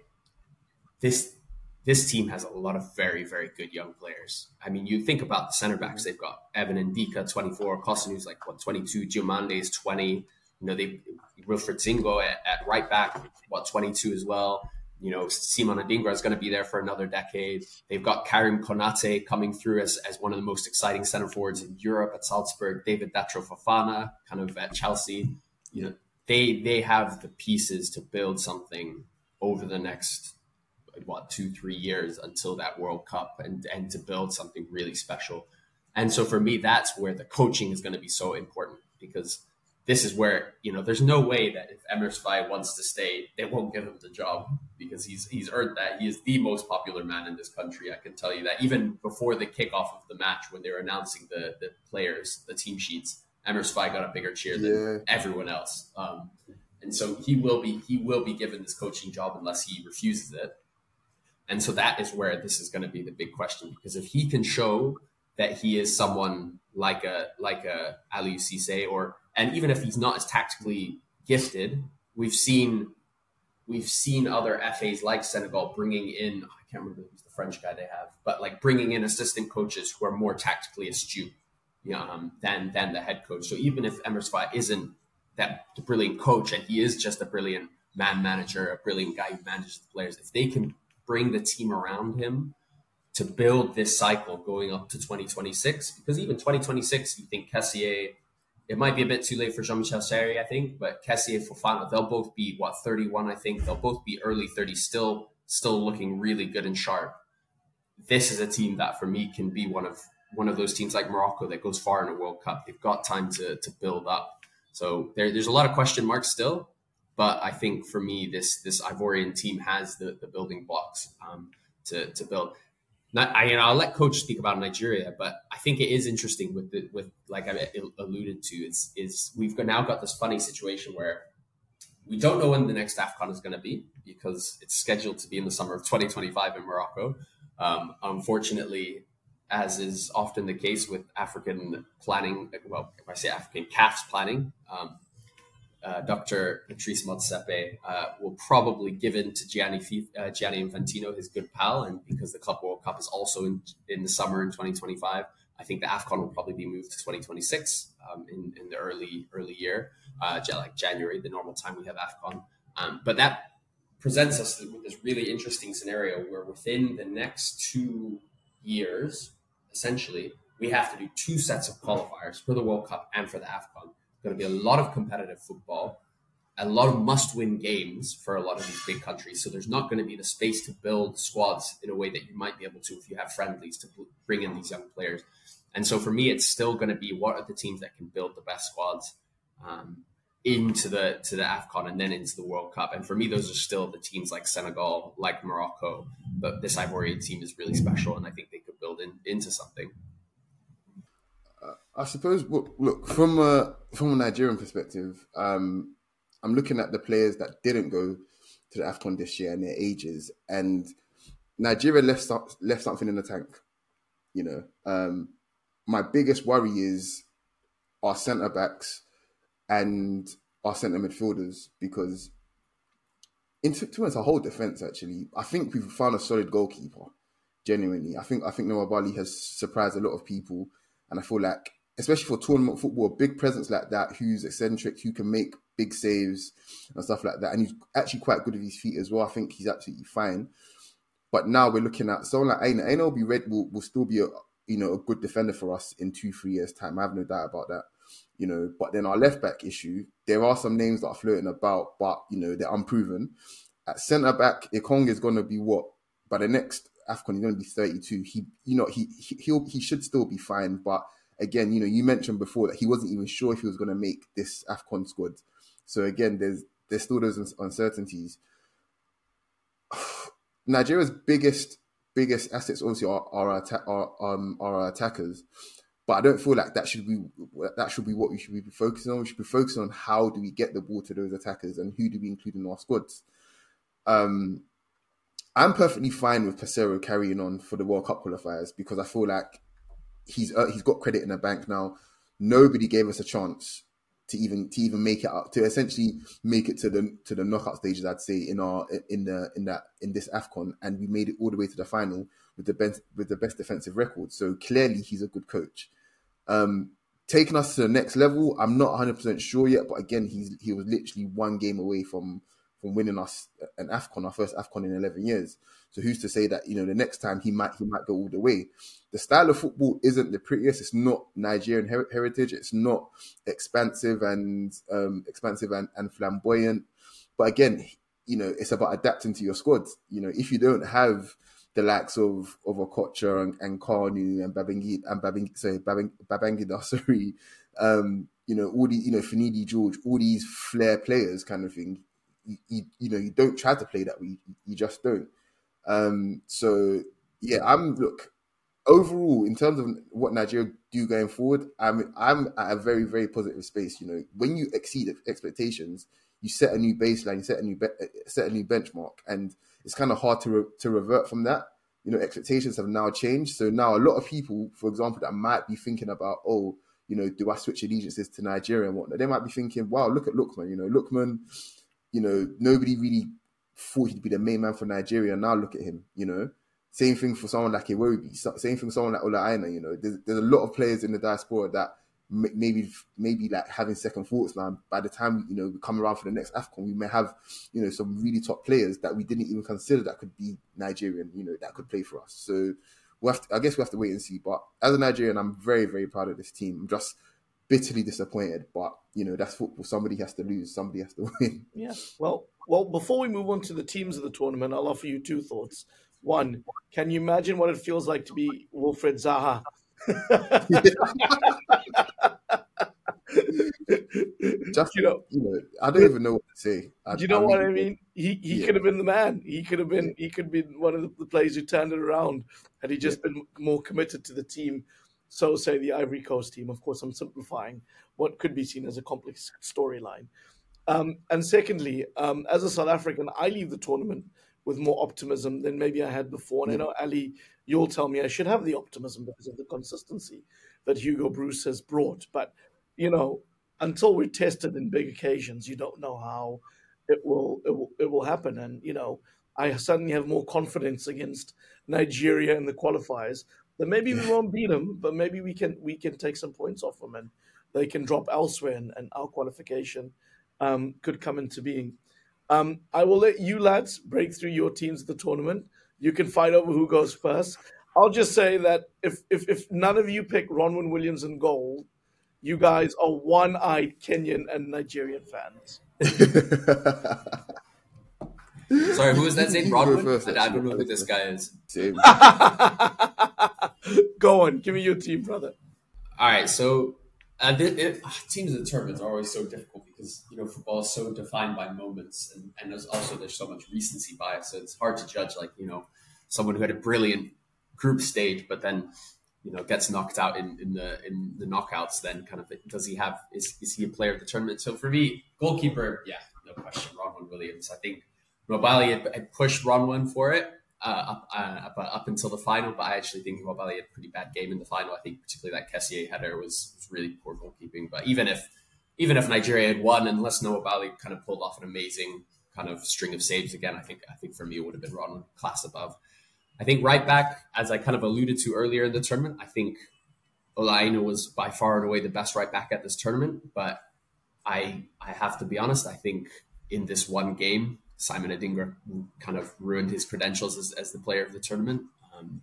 this this team has a lot of very, very good young players. I mean, you think about the center backs, they've got Evan Ndicka, 24, Kossounou's like, what, 22, Diomande is 20. You know, they Wilfried Singo at, at right back, what, 22 as well. You know, Simon Adingra is going to be there for another decade. They've got Karim Konate coming through as, as one of the most exciting center forwards in Europe at Salzburg. David Datro Fofana, kind of at Chelsea. You know, they they have the pieces to build something over the next what two three years until that World Cup and and to build something really special. And so for me, that's where the coaching is going to be so important because this is where you know there's no way that if Emerse Faé wants to stay, they won't give him the job because he's he's earned that. He is the most popular man in this country. I can tell you that even before the kickoff of the match, when they were announcing the the players, the team sheets, Emerse Faé got a bigger cheer than yeah. everyone else. Um, and so he will be he will be given this coaching job unless he refuses it. And so that is where this is going to be the big question because if he can show that he is someone like a like a Aliou Cisse or and even if he's not as tactically gifted, we've seen we've seen other FAs like Senegal bringing in I can't remember who's the French guy they have, but like bringing in assistant coaches who are more tactically astute um, than than the head coach. So even if Emerse isn't that brilliant coach and he is just a brilliant man manager, a brilliant guy who manages the players, if they can bring the team around him to build this cycle going up to 2026, because even 2026, you think Kessié, it might be a bit too late for Jean-Michel Seri, I think, but Kessié Fofana, they'll both be what 31, I think. They'll both be early 30s, still still looking really good and sharp. This is a team that for me can be one of one of those teams like Morocco that goes far in a World Cup. They've got time to to build up. So there, there's a lot of question marks still, but I think for me, this this Ivorian team has the, the building blocks um, to to build. Not, I, you know, I'll let Coach speak about Nigeria, but I think it is interesting with the, with like I alluded to is is we've now got this funny situation where we don't know when the next AFCON is going to be because it's scheduled to be in the summer of 2025 in Morocco. Um, unfortunately, as is often the case with African planning, well, if I say African CAF's planning, um, uh, Dr. Patrice Motsepe uh, will probably give in to Gianni, uh, Gianni Infantino, his good pal, and because the Club World Cup is also in, in the summer in 2025, I think the AFCON will probably be moved to 2026 um, in, in the early early year, uh, like January, the normal time we have AFCON. Um, but that presents us with this really interesting scenario where within the next two years, essentially, we have to do two sets of qualifiers for the World Cup and for the AFCON. Going to be a lot of competitive football, a lot of must-win games for a lot of these big countries. So there's not going to be the space to build squads in a way that you might be able to if you have friendlies to bring in these young players. And so for me, it's still going to be what are the teams that can build the best squads um, into the to the Afcon and then into the World Cup. And for me, those are still the teams like Senegal, like Morocco. But this Ivorian team is really special, and I think they could build in, into something. I suppose. Look, from a from a Nigerian perspective, um, I'm looking at the players that didn't go to the Afcon this year and their ages, and Nigeria left left something in the tank. You know, um, my biggest worry is our centre backs and our centre midfielders because into towards our whole defense actually, I think we've found a solid goalkeeper. Genuinely, I think I think Nwabali has surprised a lot of people, and I feel like especially for tournament football, a big presence like that, who's eccentric, who can make big saves and stuff like that, and he's actually quite good with his feet as well. I think he's absolutely fine. But now we're looking at someone like Aina. Aina will be red, will, will still be a you know a good defender for us in two three years time. I have no doubt about that. You know, but then our left back issue, there are some names that are floating about, but you know they're unproven. At centre back, Ekong is going to be what by the next Afcon he's going to be 32. He, you know, he he he'll, he should still be fine, but again, you know, you mentioned before that he wasn't even sure if he was going to make this Afcon squad. So again, there's there's still those uncertainties. Nigeria's biggest biggest assets obviously are are, our, are, um, are our attackers, but I don't feel like that should be that should be what we should be focusing on. We should be focusing on how do we get the ball to those attackers and who do we include in our squads. Um, I'm perfectly fine with Peseiro carrying on for the World Cup qualifiers because I feel like he's uh, he's got credit in the bank now. Nobody gave us a chance to even to even make it up to essentially make it to the to the knockout stages. I'd say in our in the in that in this Afcon, and we made it all the way to the final with the best with the best defensive record. So clearly, he's a good coach. Um, taking us to the next level, I'm not 100 percent sure yet, but again, he's he was literally one game away from from winning us an Afcon, our first Afcon in 11 years. So who's to say that you know the next time he might he might go all the way? The style of football isn't the prettiest. It's not Nigerian her- heritage. It's not expansive and um, expansive and, and flamboyant. But again, you know, it's about adapting to your squad. You know, if you don't have the likes of of Okocha and, and Kanu and Babangida and Babang, sorry, Babang, Babangida, sorry, um, you know, all the you know, Finidi George, all these flair players kind of thing. You, you, know, you don't try to play that way. You, you just don't. Um, so yeah, I'm look overall in terms of what Nigeria do going forward. I'm I'm at a very very positive space. You know, when you exceed expectations, you set a new baseline, you set a new be- set a new benchmark, and it's kind of hard to re- to revert from that. You know, expectations have now changed. So now a lot of people, for example, that might be thinking about, oh, you know, do I switch allegiances to Nigeria and whatnot? They might be thinking, wow, look at Lookman. You know, Lookman. You know, nobody really thought he'd be the main man for Nigeria. Now look at him, you know. Same thing for someone like Iwobi. Same thing for someone like Ola Aina, you know. There's, there's a lot of players in the diaspora that maybe maybe like having second thoughts now. By the time you know we come around for the next Afcon, we may have you know some really top players that we didn't even consider that could be Nigerian, you know, that could play for us. So we have to, I guess we have to wait and see. But as a Nigerian, I'm very very proud of this team. I'm just bitterly disappointed, but you know that's football. Somebody has to lose, somebody has to win. Yeah. Well, well. Before we move on to the teams of the tournament, I'll offer you two thoughts. One, can you imagine what it feels like to be Wilfred Zaha? Just you know, you know, I don't even know what to say. I, you know I what I mean? He he yeah. could have been the man. He could have been he could be one of the players who turned it around had he just yeah. been more committed to the team so say the Ivory Coast team. Of course, I'm simplifying what could be seen as a complex storyline. Um, and secondly, um, as a South African, I leave the tournament with more optimism than maybe I had before. And I know, Ali, you'll tell me I should have the optimism because of the consistency that Hugo Broos has brought. But, you know, until we're tested in big occasions, you don't know how it will, it will, it will happen. And, you know, I suddenly have more confidence against Nigeria in the qualifiers then maybe we won't beat them, but maybe we can we can take some points off them and they can drop elsewhere, and, and our qualification um, could come into being. Um, I will let you lads break through your teams of the tournament. You can fight over who goes first. I'll just say that if if, if none of you pick Ronwen Williams in goal, you guys are one-eyed Kenyan and Nigerian fans. Sorry, who is that? Zane Broadwood? First, I, I don't know who this guy is. Go on, give me your team, brother. All right, so uh, it, ah, teams and tournaments are always so difficult because you know football is so defined by moments, and, and there's also there's so much recency bias, so it's hard to judge like you know someone who had a brilliant group stage, but then you know gets knocked out in, in the in the knockouts, then kind of does he have is, is he a player of the tournament? So for me, goalkeeper, yeah, no question, Ronwen Williams. I think Nwabali had, had pushed Ronwen for it uh, up, uh, up, up until the final, but I actually think Nwabali had a pretty bad game in the final. I think particularly that Kessié header was, was really poor goalkeeping. But even if even if Nigeria had won, unless Nwabali kind of pulled off an amazing kind of string of saves again, I think I think for me it would have been Ron class above. I think right back, as I kind of alluded to earlier in the tournament, I think Ola Aina was by far and away the best right back at this tournament. But I I have to be honest, I think in this one game, Simon Adingra kind of ruined his credentials as, as the player of the tournament. Um,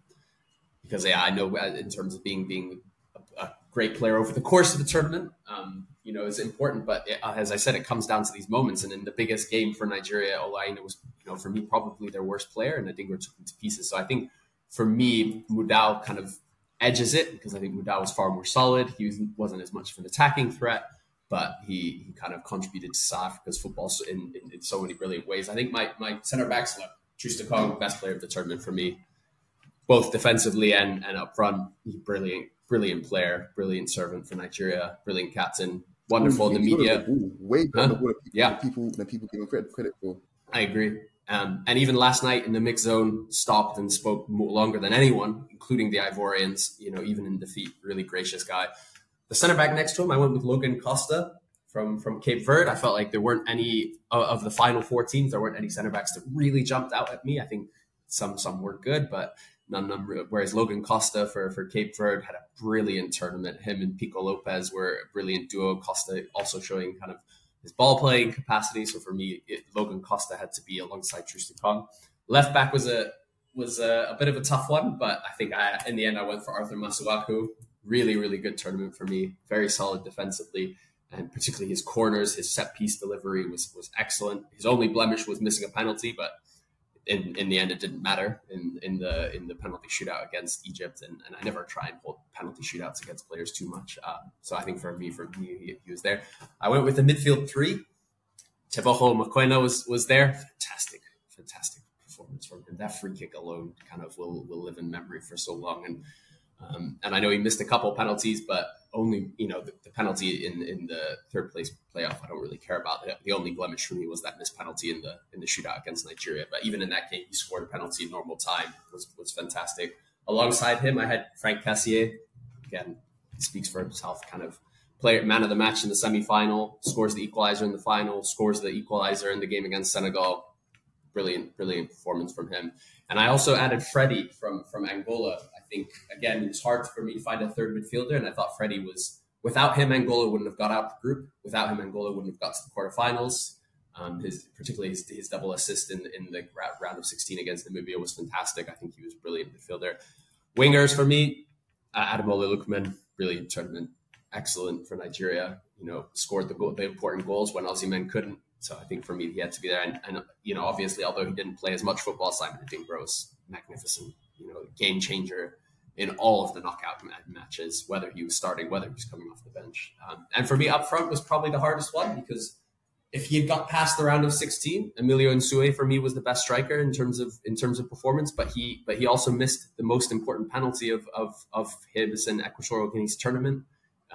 because yeah, I know uh, in terms of being being a, a, great player over the course of the tournament, um, you know, is important. But it, as I said, it comes down to these moments. And in the biggest game for Nigeria, Ola Aina was, you know, for me, probably their worst player, and we're took him to pieces. So I think for me, Mudau kind of edges it because I think Mudau was far more solid. He wasn't as much of an attacking threat, but he, he kind of contributed to South Africa's football in, in, in, so many brilliant ways. I think my, my center backs, look, Troost-Ekong, best player of the tournament for me, both defensively and, and up front. Brilliant, brilliant player, brilliant servant for Nigeria, brilliant captain, wonderful in the media. way better huh? yeah. people than people give him credit, credit for. I agree. Um, and even last night in the mix zone, stopped and spoke longer than anyone, including the Ivorians. You know, even in defeat, really gracious guy. The center back next to him, I went with Logan Costa from from Cape Verde. I felt like there weren't any of the final four teams. There weren't any center backs that really jumped out at me. I think some some were good, but none, none whereas Logan Costa for, for Cape Verde had a brilliant tournament. Him and Pico Lopes were a brilliant duo. Costa also showing kind of his ball playing capacity. So for me, it, Logan Costa had to be alongside Troost-Ekong. Left back was a was a, a, bit of a tough one, but I think I, in the end I went for Arthur Masuaku. Really, really good tournament for me. Very solid defensively, and particularly his corners, his set piece delivery was was excellent. His only blemish was missing a penalty, but in, in the end, it didn't matter in, in the in the penalty shootout against Egypt, and, and I never try and hold penalty shootouts against players too much. Um, so I think for me, for me, he, he, was there. I went with the midfield three. Teboho Mokoena was was there. Fantastic, fantastic performance from him. That free kick alone kind of will will live in memory for so long, and um, and I know he missed a couple penalties, but only you know the, the, penalty in in the third place playoff. I don't really care about. The, the only blemish for me was that missed penalty in the in the shootout against Nigeria. But even in that game, he scored a penalty in normal time. was was fantastic. Alongside him, I had Franck Kessié. Again, speaks for himself. Kind of player man of the match in the semifinal. Scores the equalizer in the final. Scores the equalizer in the game against Senegal. Brilliant, brilliant performance from him. And I also added Freddie from from Angola I think again it's hard for me to find a third midfielder, and I thought Freddie was without him Angola wouldn't have got out the group. Without him Angola wouldn't have got to the quarterfinals. Um, his particularly his, his, double assist in, in the round of 16 against Namibia was fantastic. I think he was brilliant midfielder. Wingers for me, uh, Ademola Lookman, brilliant tournament, excellent for Nigeria. You know, scored the goal, the important goals when Osimhen couldn't. So I think for me, he had to be there. And, and you know, obviously, although he didn't play as much football, Simon Adingra was magnificent you know game changer in all of the knockout matches, whether he was starting, whether he was coming off the bench. Um, and for me, up front was probably the hardest one because if he had got past the round of 16, Emilio Nsue for me was the best striker in terms of in terms of performance, but he but he also missed the most important penalty of of of his and Equatorial Guinea's tournament.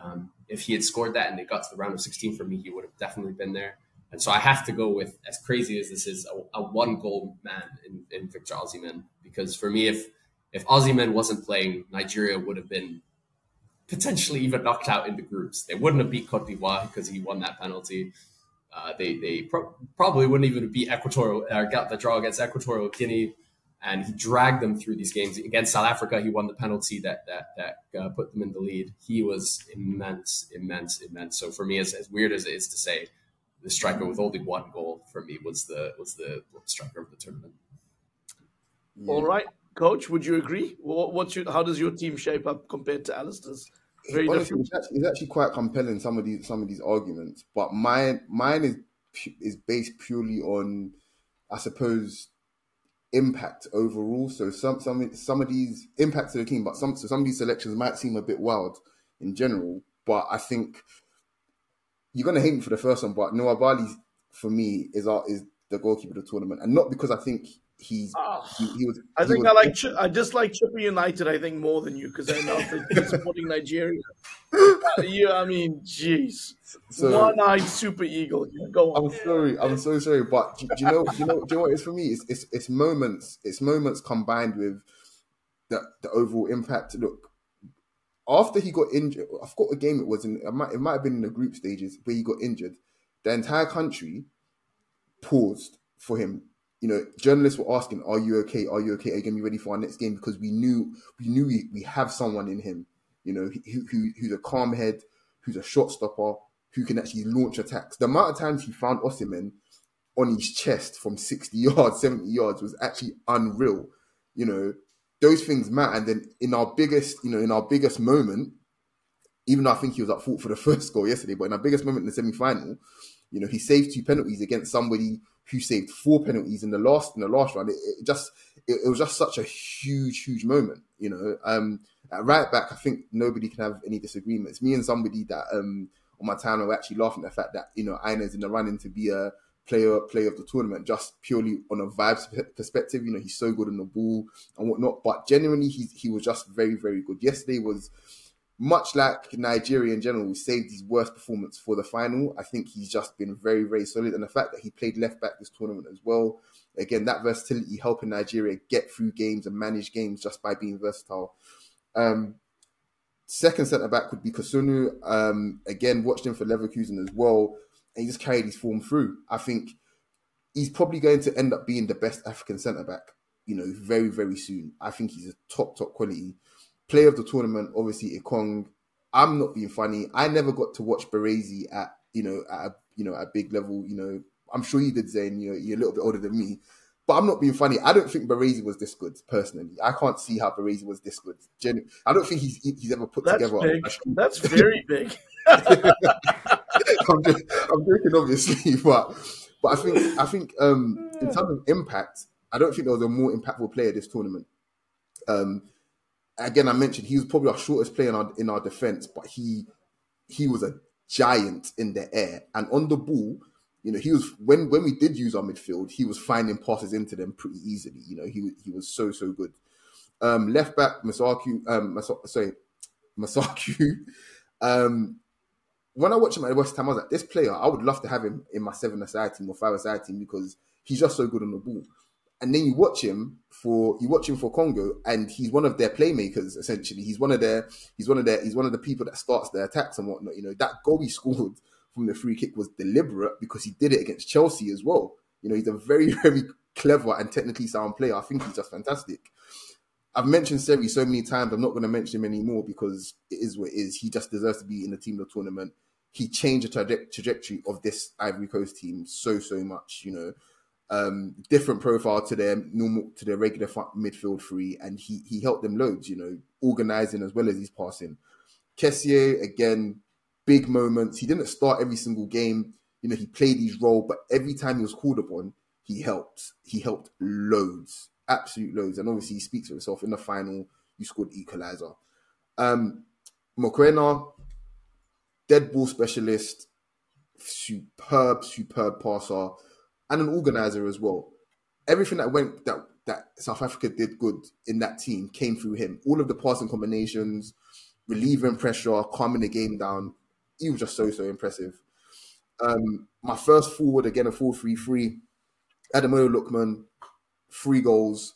Um, if he had scored that and they got to the round of 16 for me, he would have definitely been there. And so I have to go with, as crazy as this is, a, a one goal man in, in Victor Osimhen. Because for me, if if Osimhen wasn't playing, Nigeria would have been potentially even knocked out in the groups. They wouldn't have beat Cote d'Ivoire because he won that penalty. Uh, they they pro- probably wouldn't even beat Equatorial or got the draw against Equatorial Guinea, and he dragged them through these games against South Africa. He won the penalty that that that uh, put them in the lead. He was immense, immense, immense. So for me, as, as weird as it is to say, the striker with only one goal for me was the was the striker of the tournament. Yeah. All right, coach, would you agree? What, what's your, how does your team shape up compared to Alistair's? Very Honestly, it's actually, it's actually, quite compelling some of these some of these arguments, but mine mine is is based purely on, I suppose, impact overall. So some some some of these impacts to the team, but some so some of these selections might seem a bit wild in general. But I think you're gonna hate me for the first one, but Nwabali for me is our, is the goalkeeper of the tournament, and not because I think he's Ah, he, he was. I think was- I like Ch- I like Chippa United. I think more than you because I know they're supporting Nigeria. Uh, yeah, I mean, jeez, So- one-eyed super eagle. Yeah, Go on. I'm sorry. I'm so sorry. But do, do you know? Do you know? Do you know what it is for me? It's, it's it's moments. It's moments combined with the the overall impact. Look, after he got injured, I forgot what game it was in. It might, it might have been in the group stages where he got injured. The entire country paused for him. You know, journalists were asking, "Are you okay? Are you okay? Are you gonna be ready for our next game?" Because we knew we knew we, we have someone in him. You know, who, who who's a calm head, who's a shot stopper, who can actually launch attacks. The amount of times he found Osimhen on his chest from 60 yards, 70 yards was actually unreal. You know, those things matter. And then in our biggest, you know, in our biggest moment, even though I think he was at fault for the first goal yesterday, but in our biggest moment in the semi-final, you know, he saved two penalties against somebody who saved four penalties in the last in the last round. It, it just it, it was just such a huge, huge moment. You know, um, at right back, I think nobody can have any disagreements. Me and somebody that um on my time were actually laughing at the fact that you know Aina's in the running to be a player player of the tournament just purely on a vibes perspective. You know, he's so good on the ball and whatnot. But genuinely, he he was just very very good. Yesterday was much like Nigeria in general, we saved his worst performance for the final. I think he's just been very, very solid. And the fact that he played left back this tournament as well, again, that versatility helping Nigeria get through games and manage games just by being versatile. Um, second centre back would be Kossounou. Um, again, watched him for Leverkusen as well, and he just carried his form through. I think he's probably going to end up being the best African centre back, you know, very, very soon. I think he's a top, top quality player of the tournament, obviously Ekong. I'm not being funny. I never got to watch Baresi at you know at a, you know at a big level. You know, I'm sure you did, Zayn. You know, you're a little bit older than me, but I'm not being funny. I don't think Baresi was this good personally. I can't see how Baresi was this good. I don't think he's he's ever put That's together. big. That's very big. I'm, just, I'm joking, obviously, but but I think I think um, in terms of impact, I don't think there was a more impactful player this tournament. Um, again, I mentioned he was probably our shortest player in our in our defense, but he he was a giant in the air and on the ball. You know, he was when when we did use our midfield, he was finding passes into them pretty easily. You know, he he was so so good. Um, left back Masaku, um, sorry, Masaku. Um, when I watch him at West Ham, I was like, this player, I would love to have him in my seven aside team or five aside team because he's just so good on the ball. And then you watch him for you watch him for Congo, and he's one of their playmakers. Essentially, he's one of their he's one of their he's one of the people that starts their attacks and whatnot. You know that goal he scored from the free kick was deliberate because he did it against Chelsea as well. You know he's a very very clever and technically sound player. I think he's just fantastic. I've mentioned Seri so many times. I'm not going to mention him anymore because it is what it is. He just deserves to be in the team of the tournament. He changed the traje- trajectory of this Ivory Coast team so so much. You know, um, different profile to their normal to their regular midfield three, and he he helped them loads. You know, organizing as well as he's passing. Kessié again, big moments. He didn't start every single game. You know, he played his role, but every time he was called upon, he helped. He helped loads, absolute loads, and obviously he speaks for himself. In the final, you scored equalizer. Um, Mokoena, dead ball specialist, superb, superb passer, and an organizer as well. Everything that went that that South Africa did good in that team came through him. All of the passing combinations, relieving pressure, calming the game down. He was just so so impressive. Um, my first forward again a 4-3-3. Ademola Lookman, three goals.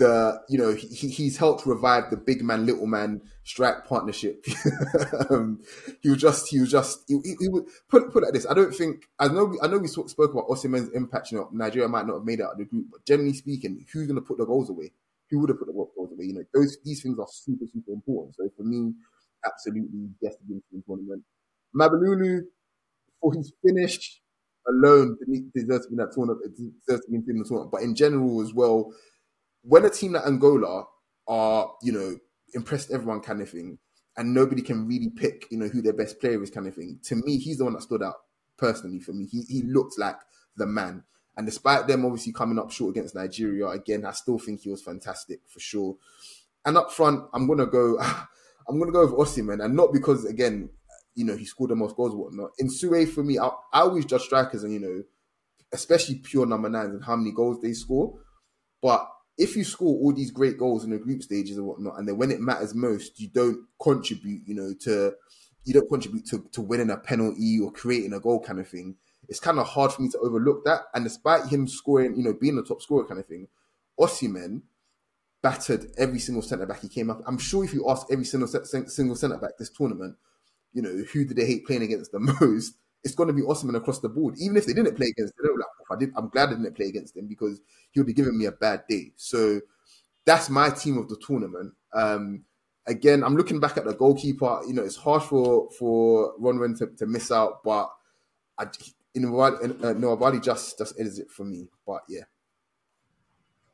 The you know he, he's helped revive the big man little man strike partnership. um, he was just he was just he, he, he would put put it like this. I don't think I know I know we spoke, about Osimhen's impact. You know Nigeria might not have made it out of the group, but generally speaking, who's going to put the goals away? Who would have put the goals away? You know those these things are super super important. So for me, absolutely yes in the tournament. Mabululu for his finish alone deserves to be in that tournament. Deserves to be in the tournament, but in general as well when a team like Angola are, you know, impressed everyone kind of thing, and nobody can really pick, you know, who their best player is kind of thing. To me, he's the one that stood out personally for me. He he looked like the man. And despite them obviously coming up short against Nigeria, again, I still think he was fantastic for sure. And up front, I'm gonna go I'm gonna go with Osimhen, and not because again, you know, he scored the most goals whatnot. Nsue, for me, I, I always judge strikers and you know, especially pure number nines and how many goals they score But if you score all these great goals in the group stages and whatnot, and then when it matters most, you don't contribute, you know, to you don't contribute to, to winning a penalty or creating a goal kind of thing. It's kind of hard for me to overlook that. And despite him scoring, you know, being the top scorer kind of thing, Osimhen battered every single centre back he came up. I'm sure if you ask every single single centre back this tournament, you know, who did they hate playing against the most? It's going to be Osimhen across the board. Even if they didn't play against him, like, I did, I'm glad I didn't play against him because he would be giving me a bad day. So that's my team of the tournament. Um, again, I'm looking back at the goalkeeper. You know, it's hard for for Ronwen to, to miss out, but I, in uh, nobody just just is it for me. But yeah.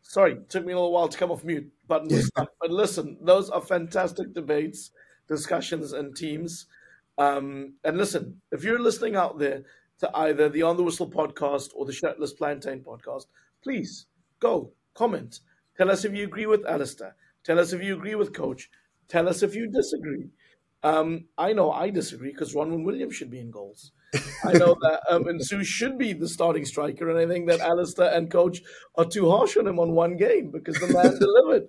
Sorry, took me a little while to come off mute button But listen, those are fantastic debates, discussions, and teams. Um, and listen, if you're listening out there to either the On the Whistle podcast or the Shirtless Plantain podcast, please go comment. Tell us if you agree with Alistair. Tell us if you agree with Coach. Tell us if you disagree. Um, I know I disagree because Ronwen Williams should be in goals. I know that um, Nsue should be the starting striker, and I think that Alistair and Coach are too harsh on him on one game because the man delivered.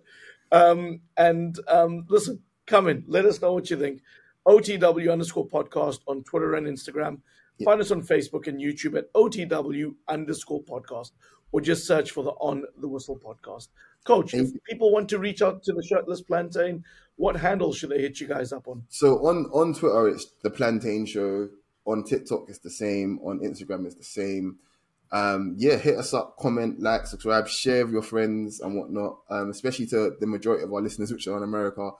Um, and um, listen, come in. Let us know what you think. OTW underscore podcast on Twitter and Instagram. Yeah. Find us on Facebook and YouTube at OTW underscore podcast, or just search for the On the Whistle podcast. Coach, if people want to reach out to the Shirtless Plantain, what handle should they hit you guys up on? So on on Twitter, it's the Plantain Show. On TikTok, it's the same. On Instagram, it's the same. Um, yeah, hit us up, comment, like, subscribe, share with your friends and whatnot. Um, especially to the majority of our listeners, which are in America.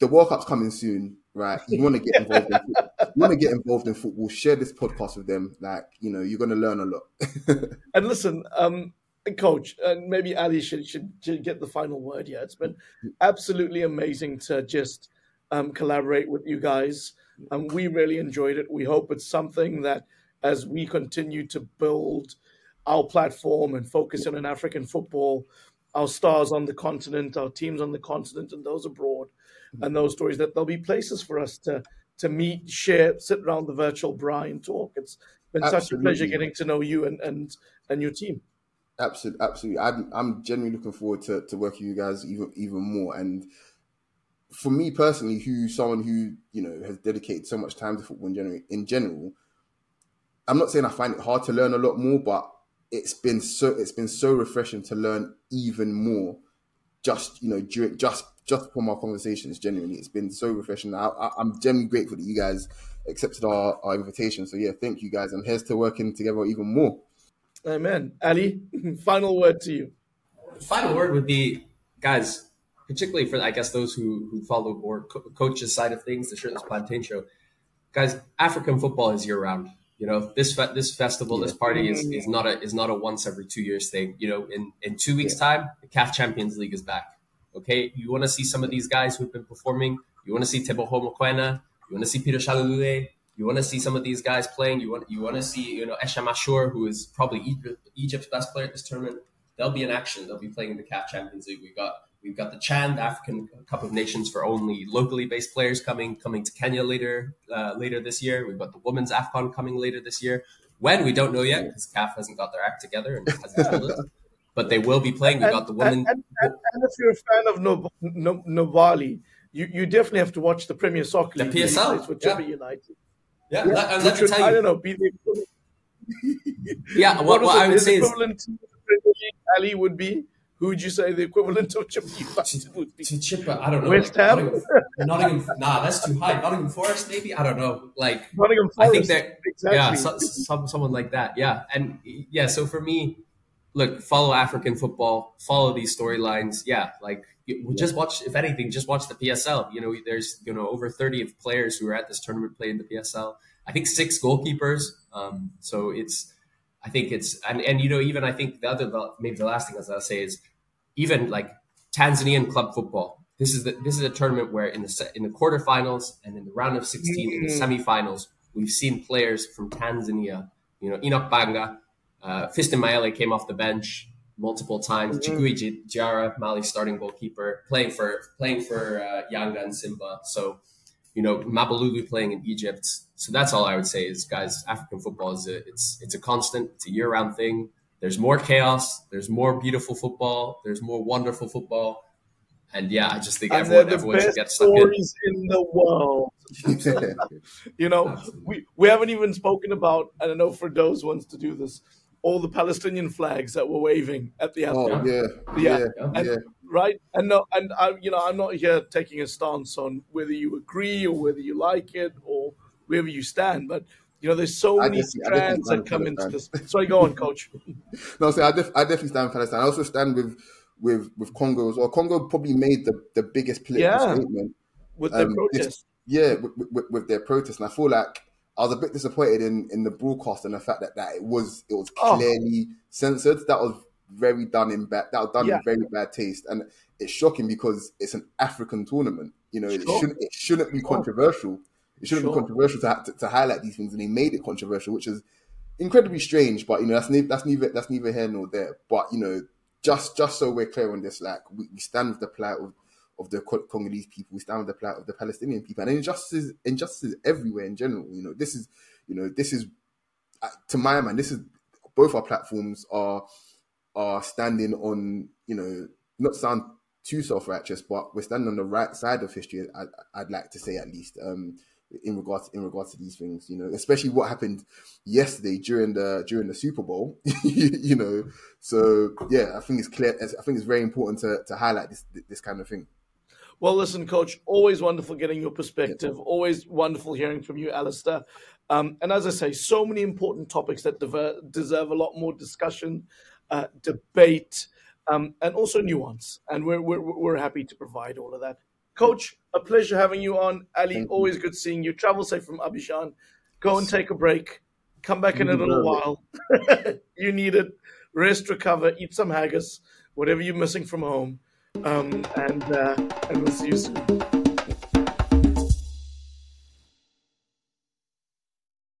The World Cup's coming soon, right? You want to get involved. in, you want to get involved in football. Share this podcast with them. Like, you know, you're going to learn a lot. and listen, um, coach, and maybe Ali should, should, should get the final word here. It's been absolutely amazing to just um, collaborate with you guys. And we really enjoyed it. We hope it's something that as we continue to build our platform and focus on an African football, our stars on the continent, our teams on the continent, and those abroad. And mm-hmm. those stories, that there'll be places for us to to meet, share, sit around the virtual braai and talk. It's been Absolutely. such a pleasure getting to know you and and and your team. Absolutely, absolutely. I'm, I'm genuinely looking forward to, to working with you guys even even more. And for me personally, who someone who you know has dedicated so much time to football in general, in general, I'm not saying I find it hard to learn a lot more, but it's been so it's been so refreshing to learn even more. Just you know, during just just from our conversations, genuinely, it's been so refreshing. I, am genuinely grateful that you guys accepted our, our invitation. So yeah, thank you guys, and here's to working together even more. Amen. Ali, final word to you. Final word would be, guys, particularly for I guess those who who follow more co- coaches side of things, the Shirtless Plantain Show. Guys, African football is year round. You know, this fe- this festival, yeah. this party is, mm. is not a is not a once every two years thing. You know, in in two weeks' yeah. time, the CAF Champions League is back. Okay, you want to see some of these guys who've been performing. You want to see Teboho Mokoena. You want to see Peter Shalulile. You want to see some of these guys playing. You want you want to see you know Emam Ashour, who is probably Egypt's best player at this tournament. They'll be in action. They'll be playing in the CAF Champions League. We got we've got the Chan, the African Cup of Nations for only locally based players coming coming to Kenya later uh, later this year. We've got the Women's Afcon coming later this year. When we don't know yet because CAF hasn't got their act together and hasn't told us. But they will be playing. We got the women. And, and, and, if you're a fan of Nwabali, you, you definitely have to watch the Premier Soccer League. The PSL with yeah. United. Yeah, yeah. Let, let me tell you. I don't know. Be the yeah, what, what, what I would say equivalent is, to the Ali would be. Who would you say the equivalent of Chippa would be? To Chippa, I don't know. West Ham. Nottingham, Nottingham, nah, that's too high. Nottingham Forest, maybe. I don't know. Like Nottingham Forest. I think that exactly. yeah, so, some, someone like that. Yeah, and yeah. So for me, look, follow African football, follow these storylines. Yeah, like just watch. If anything, just watch the PSL. You know, there's you know over 30 of players who are at this tournament playing the PSL. I think six goalkeepers. Um, so it's, I think it's, and, and you know, even I think the other, maybe the last thing as I say is even like Tanzanian club football. This is the, this is a tournament where in the in the quarterfinals and in the round of 16 in the mm-hmm. semifinals, we've seen players from Tanzania. You know, Enoch Banga, uh, Fiston Mayele came off the bench multiple times. mm mm Jara, Mali's starting goalkeeper, playing for playing for uh, Yanga and Simba. So, you know, Mabululu playing in Egypt. So that's all I would say is, guys, African football is a it's it's a constant, it's a year round thing. there's more chaos, there's more beautiful football, there's more wonderful football. And yeah, I just think and everyone, they're the everyone should get stuck stories in the world. You know, Absolutely. we, we haven't even spoken about, I don't know for those ones to do this, all the Palestinian flags that were waving at the Oh airport. yeah, Yeah. yeah, And- yeah. right? And no, and I, you know, I'm not here taking a stance on whether you agree or whether you like it or wherever you stand, but you know, there's so I many strands that come into this. Sorry, go on, coach. No, so I, def- I definitely stand with Palestine. I also stand with with with Congo as well. Congo probably made the, the biggest political Yeah. statement. With Um, protest. Yeah, with, with, with their protest, and I feel like I was a bit disappointed in, in the broadcast and the fact that, that it was it was Oh. clearly censored. That was very done in bad. That was done Yeah. in very bad taste, and it's shocking because it's an African tournament. You know, it shouldn't it shouldn't be Sure. controversial. It shouldn't Sure. be controversial to, to to highlight these things, and they made it controversial, which is incredibly strange. But you know, that's neither that's neither that's neither here nor there. But you know, just just so we're clear on this, like we, we stand with the plight of, of the Congolese people, we stand with the plight of the Palestinian people, and injustices injustices everywhere in general. You know, this is you know this is uh, to my mind, this is both our platforms are are standing on you know not sound too self righteous, but we're standing on the right side of history. I, I'd like to say at least. Um, in regards in regards to these things, you know, especially what happened yesterday during the during the Super Bowl, you know. So yeah, I think it's clear. I think it's very important to, to highlight this this kind of thing. Well, listen, coach, always wonderful getting your perspective. Always wonderful hearing from you, Alistair. Um, and as I say, so many important topics that dever- deserve a lot more discussion, uh, debate, um, and also nuance. And we're, we're, we're happy to provide all of that. Coach, a pleasure having you on. Ali, Thank you. always good seeing you. Travel safe from Abidjan. Go and take a break. Come back in a little while. you need it. Rest, recover, eat some haggis, whatever you're missing from home. Um, and uh, and we'll see you soon.